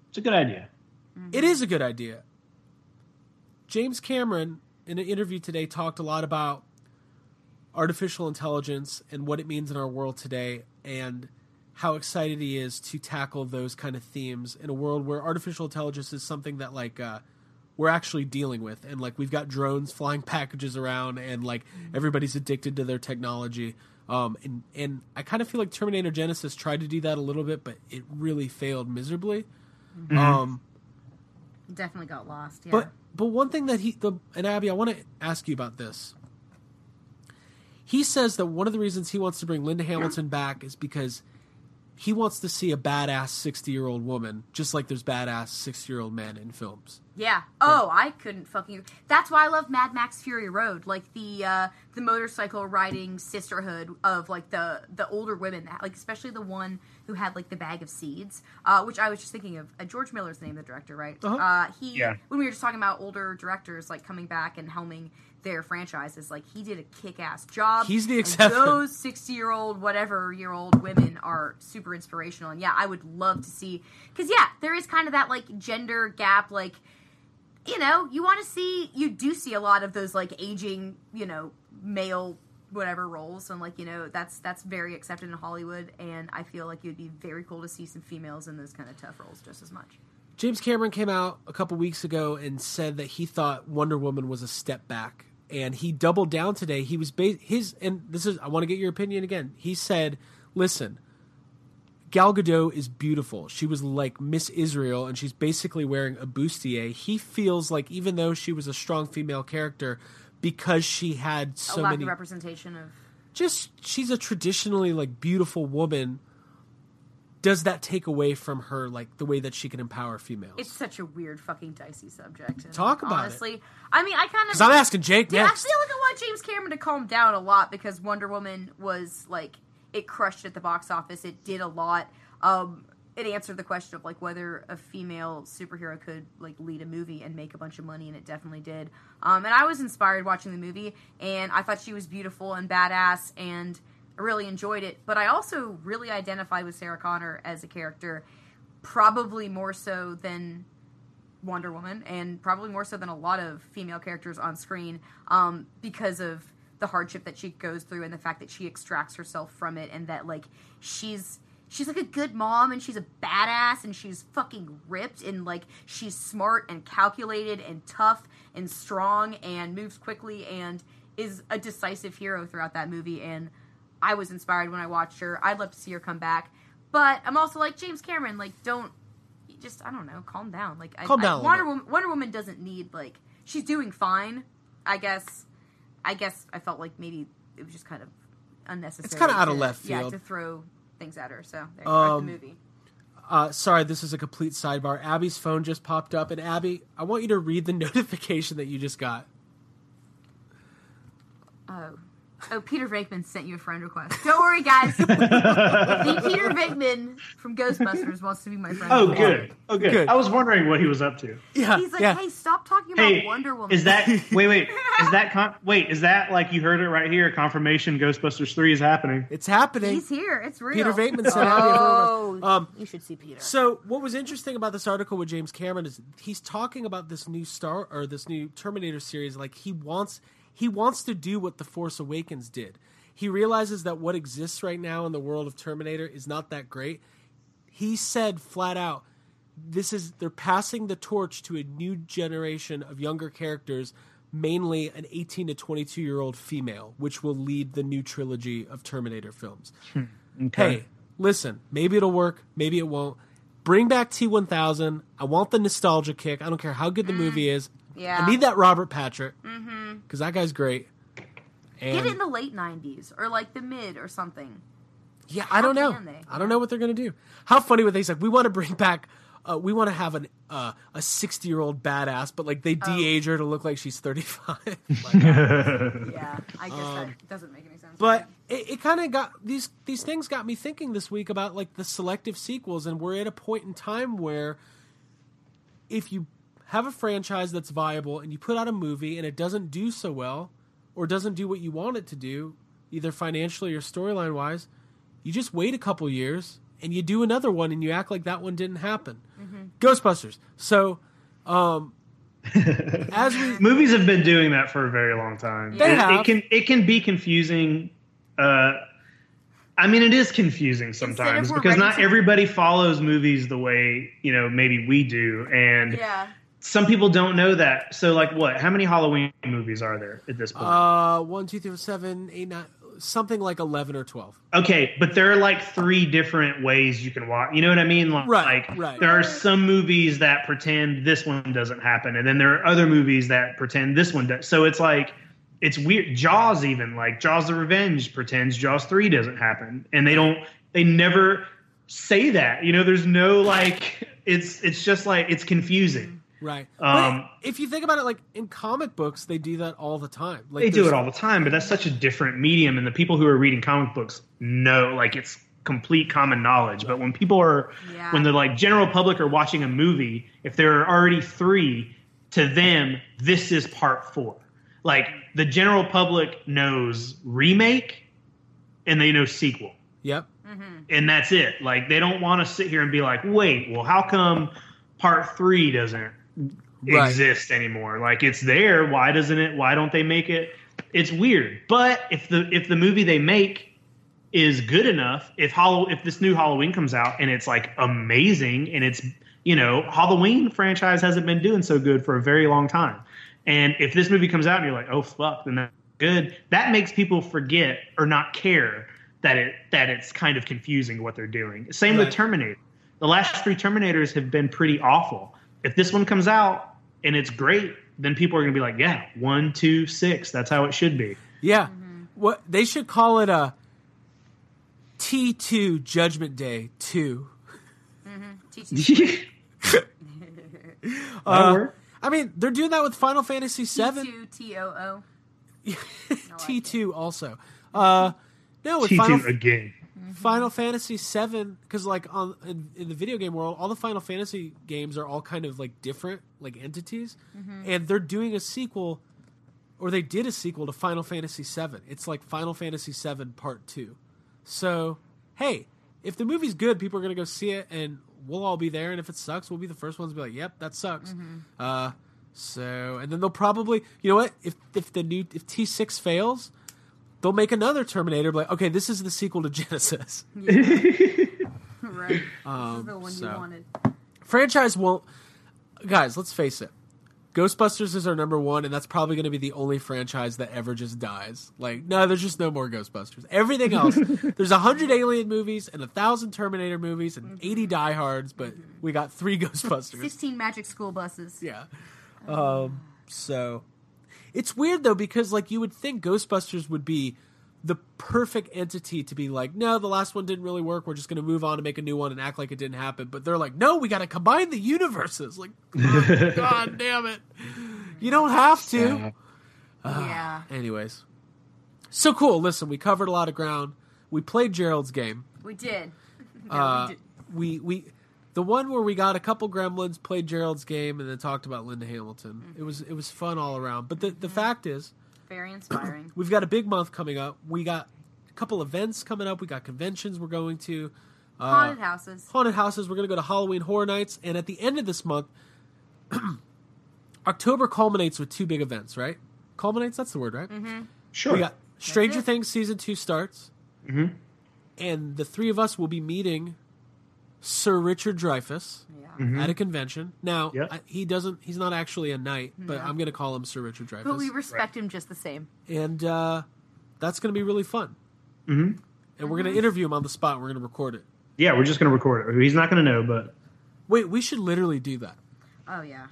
It's a good idea. It is a good idea. James Cameron, in an interview today, talked a lot about artificial intelligence and what it means in our world today, and how excited he is to tackle those kind of themes in a world where artificial intelligence is something that like uh, we're actually dealing with, and like we've got drones flying packages around, and like everybody's addicted to their technology. Um, and and I kind of feel like Terminator Genisys tried to do that a little bit, but it really failed miserably. Um, Definitely got lost. Yeah. but but one thing that he the and Abby, I want to ask you about this. He says that one of the reasons he wants to bring Linda Hamilton back is because he wants to see a badass sixty year old woman, just like there's badass sixty year old men in films. Yeah. Oh, I couldn't fucking. That's why I love Mad Max Fury Road, like the uh, the motorcycle riding sisterhood of like the the older women, that, like especially the one who had like the bag of seeds, uh, which I was just thinking of. Uh, George Miller's name the director, right? Uh-huh. Uh, he Yeah. when we were just talking about older directors like coming back and helming their franchises, like he did a kick ass job. He's the and exception. Those sixty year old, whatever year old women are super inspirational, and yeah, I would love to see because yeah, there is kind of that like gender gap, like you know, you want to see, you do see a lot of those like aging, you know, male whatever roles, and like you know, that's that's very accepted in Hollywood, and I feel like it would be very cool to see some females in those kind of tough roles just as much. James Cameron came out a couple weeks ago and said that he thought Wonder Woman was a step back, and he doubled down today. He was ba- his, and this is I want to get your opinion again. He said, "Listen, Gal Gadot is beautiful. She was like Miss Israel, and she's basically wearing a bustier. He feels like even though she was a strong female character, because she had a so lack many of representation of. just she's a traditionally like beautiful woman does that take away from her like the way that she can empower females It's such a weird, fucking dicey subject. and Talk about it. honestly, I mean, I kind of. I'm asking Jake Yeah, next. I feel like I want James Cameron to calm down a lot because Wonder Woman was like it crushed at the box office. It did a lot. Um, it answered the question of like whether a female superhero could like lead a movie and make a bunch of money, and it definitely did. Um, and I was inspired watching the movie, and I thought she was beautiful and badass, and I really enjoyed it. But I also really identified with Sarah Connor as a character, probably more so than Wonder Woman, and probably more so than a lot of female characters on screen, um, because of the hardship that she goes through and the fact that she extracts herself from it, and that like she's she's like a good mom and she's a badass and she's fucking ripped and like she's smart and calculated and tough and strong and moves quickly and is a decisive hero throughout that movie and I was inspired when I watched her. I'd love to see her come back. But I'm also like James Cameron, like don't just I don't know, calm down. Like I, Calm I- down little Wonder. Woman Wonder Woman doesn't need like she's doing fine. I guess I guess I felt like maybe it was just kind of unnecessary. It's kinda out of left field. Yeah, to throw things at her. So there, um, Um, the movie. uh, sorry this is a complete sidebar abby's phone just popped up and abby i want you to read the [laughs] notification that you just got Oh. Peter Venkman sent you a friend request. Don't worry, guys. [laughs] the Peter Venkman from Ghostbusters wants to be my friend. Oh, request. good. Oh, good. Good. I was wondering what he was up to. yeah He's like, yeah hey, stop talking about Hey, Wonder Woman. is that [laughs] wait wait is that con- wait is that like you heard it right here? Confirmation Ghostbusters three is happening. it's happening He's here. It's real. peter Venkman said Abby, Oh, um, you should see Peter. So what was interesting about this article with James Cameron is he's talking about this new Star or this new Terminator series. Like he wants he wants to do what the Force Awakens did. He realizes that what exists right now in the world of Terminator is not that great. He said flat out, "This is they're passing the torch to a new generation of younger characters." Mainly an 18 to 22 year old female, which will lead the new trilogy of Terminator films hmm, okay. hey, listen, maybe it'll work, maybe it won't. Bring back T1000. I want the nostalgia kick. I don't care how good the movie is. Yeah. I need that Robert Patrick because that guy's great. And Get it in the late '90s or like the mid or something. yeah, I don't know. they? I don't know what they're gonna do. How funny would they say? We want to bring back. Uh, we want to have an uh, a sixty year old badass, but like they Oh. de-age her to look like she's thirty five. [laughs] Yeah, I guess that doesn't make any sense. Um, But it, it kind of got these these things got me thinking this week about like the selective sequels, and we're at a point in time where if you have a franchise that's viable and you put out a movie and it doesn't do so well or doesn't do what you want it to do, either financially or storyline wise, you just wait a couple years and you do another one and you act like that one didn't happen. Ghostbusters. So, um, [laughs] as we Movies have been doing that for a very long time. They it, have. it can it can be confusing. Uh, I mean, it is confusing sometimes because not to- everybody follows movies the way you know maybe we do, and yeah, some people don't know that. So, like, what? How many Halloween movies are there at this point? uh one, two, three, four, seven, eight, nine, something like eleven or twelve. Okay, but there are like three different ways you can watch. You know what I mean? Like, Right, like, right. there are some movies that pretend this one doesn't happen, and then there are other movies that pretend this one does. So it's like it's weird. Jaws even like Jaws: The Revenge pretends Jaws three doesn't happen, and they don't. They never say that. You know, there's no like. It's it's just like it's confusing. Right. Um, if you think about it, like in comic books, they do that all the time. Like they do it all the time, but that's such a different medium, and the people who are reading comic books know like it's complete common knowledge. But when people are, Yeah. when the like general public are watching a movie, if there are already three, to them this is part four. Like the general public knows remake, and they know sequel Yep. and that's it. Like they don't want to sit here and be like, wait, well, how come part three doesn't Right. exist anymore? Like it's there. Why doesn't it? Why don't they make it? It's weird. But if the if the movie they make is good enough, if Hollow if this new Halloween comes out and it's like amazing and it's you know Halloween franchise hasn't been doing so good for a very long time, and if this movie comes out and you're like oh fuck then that's good, that makes people forget or not care that it that it's kind of confusing what they're doing. Same with Terminator. The last three Terminators have been pretty awful. If this one comes out and it's great, then people are gonna be like, yeah, one, two, six. That's how it should be. Yeah. What they should call it a T two Judgment Day two. T2. [laughs] [laughs] Uh, I mean, they're doing that with Final Fantasy seven. T2 T O O. [laughs] T two also. Uh, no, with T Final, two again. Final Fantasy seven because like on in, in the video game world, all the Final Fantasy games are all kind of like different like entities, and they're doing a sequel, or they did a sequel to Final Fantasy seven. It's like Final Fantasy seven Part two. So hey, if the movie's good, people are gonna go see it, and we'll all be there. And if it sucks, we'll be the first ones to be like, "Yep, that sucks." Uh, so and then they'll probably, you know what? If if the new if T six fails, they'll make another Terminator. be Like, okay, this is the sequel to [laughs] Genisys. [laughs] Right. Um, this is the one so- you wanted. Franchise won't. Guys, let's face it. Ghostbusters is our number one, and that's probably going to be the only franchise that ever just dies. Like, no, there's just no more Ghostbusters. Everything else, [laughs] there's a hundred Alien movies and a thousand Terminator movies and eighty diehards, but we got three Ghostbusters. 16 magic school buses. Yeah. Um, so it's weird though because like you would think Ghostbusters would be the perfect entity to be like, no, the last one didn't really work. We're just going to move on and make a new one and act like it didn't happen. But they're like, no, we got to combine the universes. Like, God, [laughs] God damn it, you don't have to. yeah. Anyways, so cool. Listen, we covered a lot of ground. We played Gerald's game. We did. No, Uh, [laughs] we did. we we the one where we got a couple gremlins, played Gerald's game, and then talked about Linda Hamilton. It was it was fun all around. But the the fact is, Very inspiring. [clears throat] we've got a big month coming up. We got a couple events coming up. We got conventions we're going to. Uh, Haunted houses. haunted houses. We're going to go to Halloween Horror Nights, and at the end of this month, [clears throat] October culminates with two big events. Right? Culminates. That's the word, right? Mm-hmm. Sure. We got Stranger. Things season two starts, Mhm. and the three of us will be meeting Sir Richard Dreyfuss Yeah. at a convention. Now Yep. I, he doesn't; he's not actually a knight, but No. I'm going to call him Sir Richard Dreyfuss, But we respect him just the same. and uh, that's going to be really fun. Mhm. And we're going to interview him on the spot. We're going to record it. Yeah, we're just gonna record it. He's not gonna know, but Wait, we should literally do that. Oh, yeah.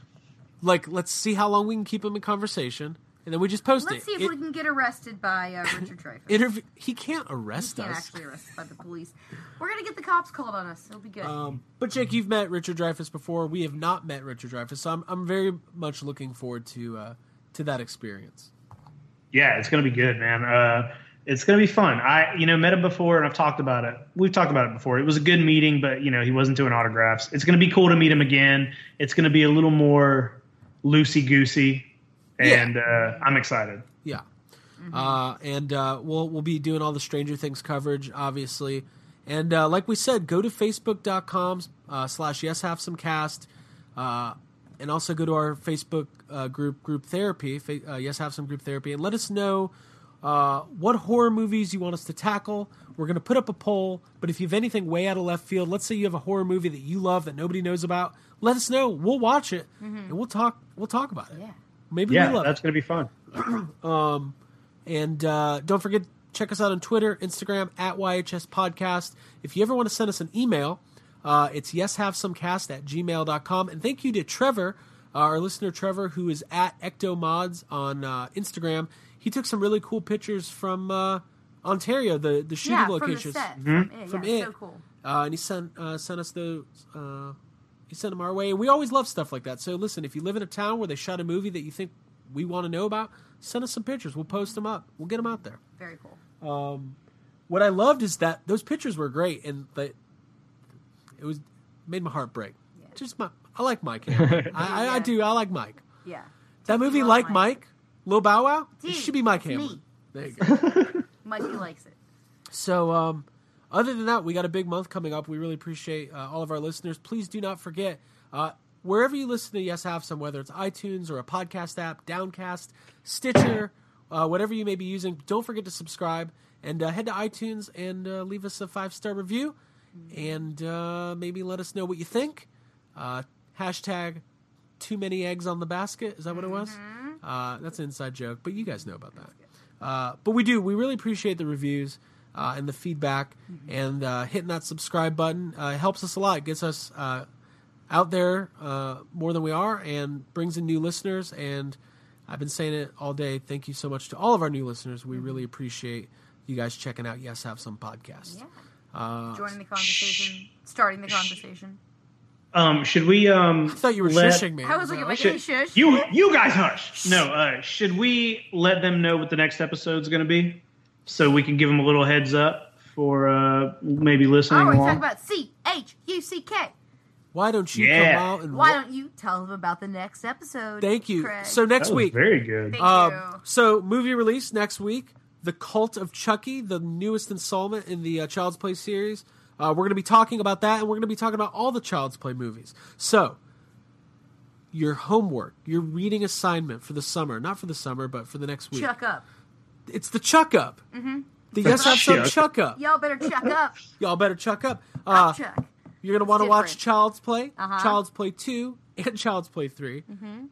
Like, let's see how long we can keep him in conversation, and then we just post Let's it. see if It- we can get arrested by uh, Richard [laughs] Dreyfuss. interview. He can't He arrest can't us. actually arrested by the police. We're gonna get the cops called on us. It'll be good. Um, but Jake, you've met Richard Dreyfuss before. We have not met Richard Dreyfuss, so I'm I'm very much looking forward to uh, to that experience. yeah, it's gonna be good, man. Uh, it's gonna be fun. I, you know, met him before, and I've talked about it. We've talked about it before. It was a good meeting, but you know, he wasn't doing autographs. It's gonna be cool to meet him again. It's gonna be a little more loosey goosey, and uh, I'm excited. Yeah. Uh, and uh, we'll we'll be doing all the Stranger Things coverage, obviously. And uh, like we said, go to facebook.com uh, slash yes have some cast, uh, and also go to our Facebook uh, group group therapy, fa- uh, yes have some group therapy, and let us know uh, what horror movies you want us to tackle. We're going to put up a poll, but if you have anything way out of left field, let's say you have a horror movie that you love that nobody knows about, let us know. We'll watch it and we'll talk. We'll talk about it. yeah. Maybe Yeah, we love it. that's gonna be fun. [clears throat] Um, and uh, don't forget, check us out on Twitter, Instagram, at YHS Podcast. If you ever want to send us an email, uh, it's yeshavesomecast at gmail.com. And thank you to Trevor, uh, our listener Trevor, who is at Ectomods on uh, Instagram. He took some really cool pictures from uh, Ontario, the, the shooting yeah, from the locations. set. Mhm. From it. From yeah, it. so cool. Uh, and he sent uh, sent us the he sent them our way, and we always love stuff like that. So listen, if you live in a town where they shot a movie that you think we want to know about, send us some pictures. We'll post them up. We'll get them out there. Very cool. Um, what I loved is that those pictures were great, and that it was made my heart break. Just my, I like Mike. Hamill. [laughs] I, I, I do. I like Mike. Yeah. That movie, like Mike. Mike, Lil Bow Wow, Dude, it should be Mike it's Hamill. me. There you [laughs] go. Mikey likes it. So, um, other than that, we got a big month coming up. We really appreciate uh, all of our listeners. Please do not forget, uh, wherever you listen to Yes Have Some, whether it's iTunes or a podcast app, Downcast, Stitcher, uh, whatever you may be using, don't forget to subscribe. and uh, head to iTunes and uh, leave us a five star review, and uh, maybe let us know what you think. Uh, hashtag too many eggs on the basket. Is that what it was? Uh, that's an inside joke, but you guys know about that. Uh, but we do. We really appreciate the reviews uh, and the feedback, and uh, hitting that subscribe button uh, helps us a lot. It gets us uh, out there uh, more than we are, and brings in new listeners. And I've been saying it all day. Thank you so much to all of our new listeners. We really appreciate you guys checking out Yes Have Some podcast. Yeah. Uh, Joining the conversation, starting the conversation. Um, should we? Um, I thought you were let- shushing me. I was like, am I Should- shush? You, you guys hush. No, uh, should we let them know what the next episode's going to be, so we can give them a little heads up for uh, maybe listening Oh, we're along? about C H U C K. Why don't you Yeah. come out and Why don't you tell them about the next episode? Thank you. Craig? So next That was week, very good. Thank Um, you. so movie release next week, The Cult of Chucky, the newest installment in the uh, Child's Play series. Uh, we're going to be talking about that, and we're going to be talking about all the Child's Play movies. So, your homework, your reading assignment for the summer, not for the summer, but for the next week. Chuck up. It's the Chuck Up. Mm-hmm. The Yes Have Some Chuck. Chuck Up. Y'all better chuck [laughs] up. Y'all better Chuck Up. Uh, chuck. you're going to want to watch. Child's Play, Uh-huh. Child's Play 2, and Child's Play 3,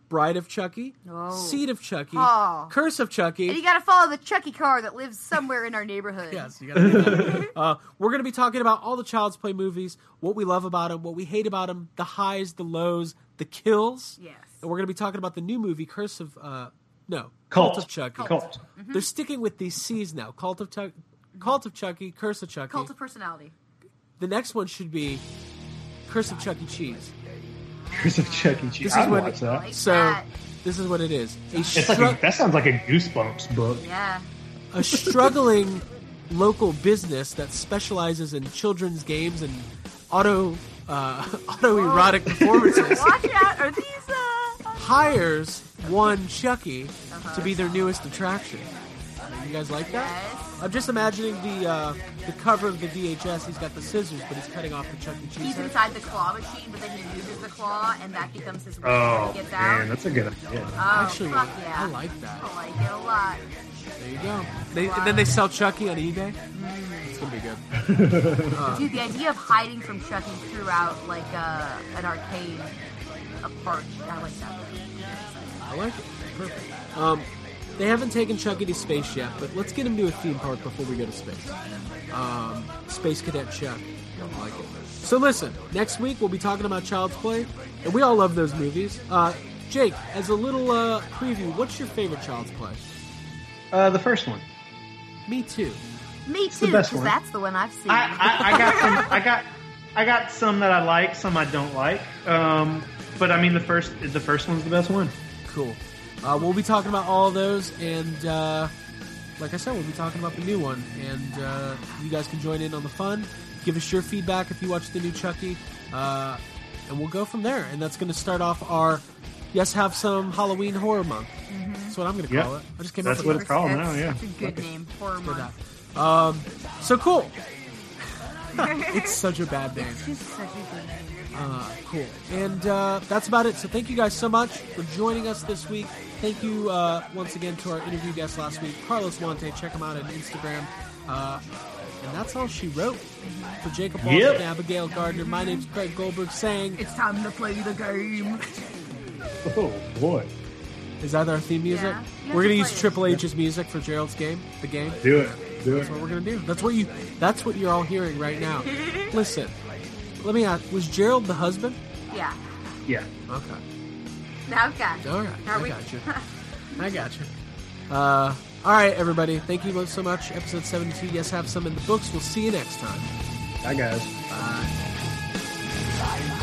Bride of Chucky, Oh. Seed of Chucky, Oh. Curse of Chucky. And you gotta follow the Chucky car that lives somewhere in our neighborhood. Yes, you gotta [laughs] uh, we're gonna be talking about all the Child's Play movies, what we love about them, what we hate about them, the highs, the lows, the kills. Yes. And we're gonna be talking about the new movie, Curse of uh, no, Cult. of Chucky. Cult. They're sticking with these C's now. Cult of Chucky, Cult of Chucky, Curse of Chucky. Cult of personality. the next one should be Curse of Chuck E. Cheese. Curse of Chuck E. Cheese. This is I'd what- watch that. So that. this is what it is: a, It's like a, that sounds like a Goosebumps book. Yeah. a struggling local business that specializes in children's games and auto uh, [laughs] autoerotic [laughs] performances. Watch out. Are these uh hires one Chucky to be their newest attraction. You guys like that? Yes. I'm just imagining the uh, the cover of the VHS. He's got the scissors, but he's cutting off the Chuck E. Cheese He's head. inside the claw machine, but then he uses the claw, and that becomes his weapon Oh when he out. man, that's a good idea. oh, Actually, fuck yeah. I like that. I like it a lot. There you go. They, and then they sell Chucky on eBay. It's gonna be good. [laughs] Dude, the idea of hiding from Chucky throughout like uh, an arcade, a park, I like that. I like it. Perfect. Um, they haven't taken Chucky to space yet, but let's get him to a theme park before we go to space. Um, Space Cadet Chuck. I like it. So listen, next week we'll be talking about Child's Play, and we all love those movies. Uh, Jake, as a little uh, preview, what's your favorite Child's Play? Uh, the first one. Me too. Me the too, best because one. that's the one I've seen. I, I, I got some. [laughs] I got. I got some that I like, some I don't like. Um, but I mean, the first the first one's the best one. Cool. Uh, we'll be talking about all of those, and uh, like I said, we'll be talking about the new one. And uh, you guys can join in on the fun. Give us your feedback if you watch the new Chucky, uh, and we'll go from there. And that's going to start off our yes, have some Halloween horror month. That's what I'm going to Yeah. call it. I just came That's up what it's called That's now. Yeah. such a good name. Horror that. month. Um, so cool. it's such a bad name. It's such a good name. Uh, cool. And uh, that's about it. So thank you guys so much for joining us this week. Thank you uh, once again to our interview guest last week, Carlos Huante. Check him out on Instagram. Uh, and that's all she wrote. For Jacob Walton Yep. and Abigail Gardner, my name's Craig Goldberg saying, It's time to play the game. Oh boy, Is that our theme music? Yeah. We're going to to use. Triple H's music for Gerald's game, the game. do it, do it. That's what we're gonna do. That's what you. That's what you're all hearing right now. Listen, let me ask: Was Gerald the husband? Yeah. Yeah. Okay. now we've Okay. All right. Are I we? got you. [laughs] I got you. Uh, all right, everybody. Thank you both so much. Episode 72. Yes, have some in the books. We'll see you next time. Bye guys. Bye.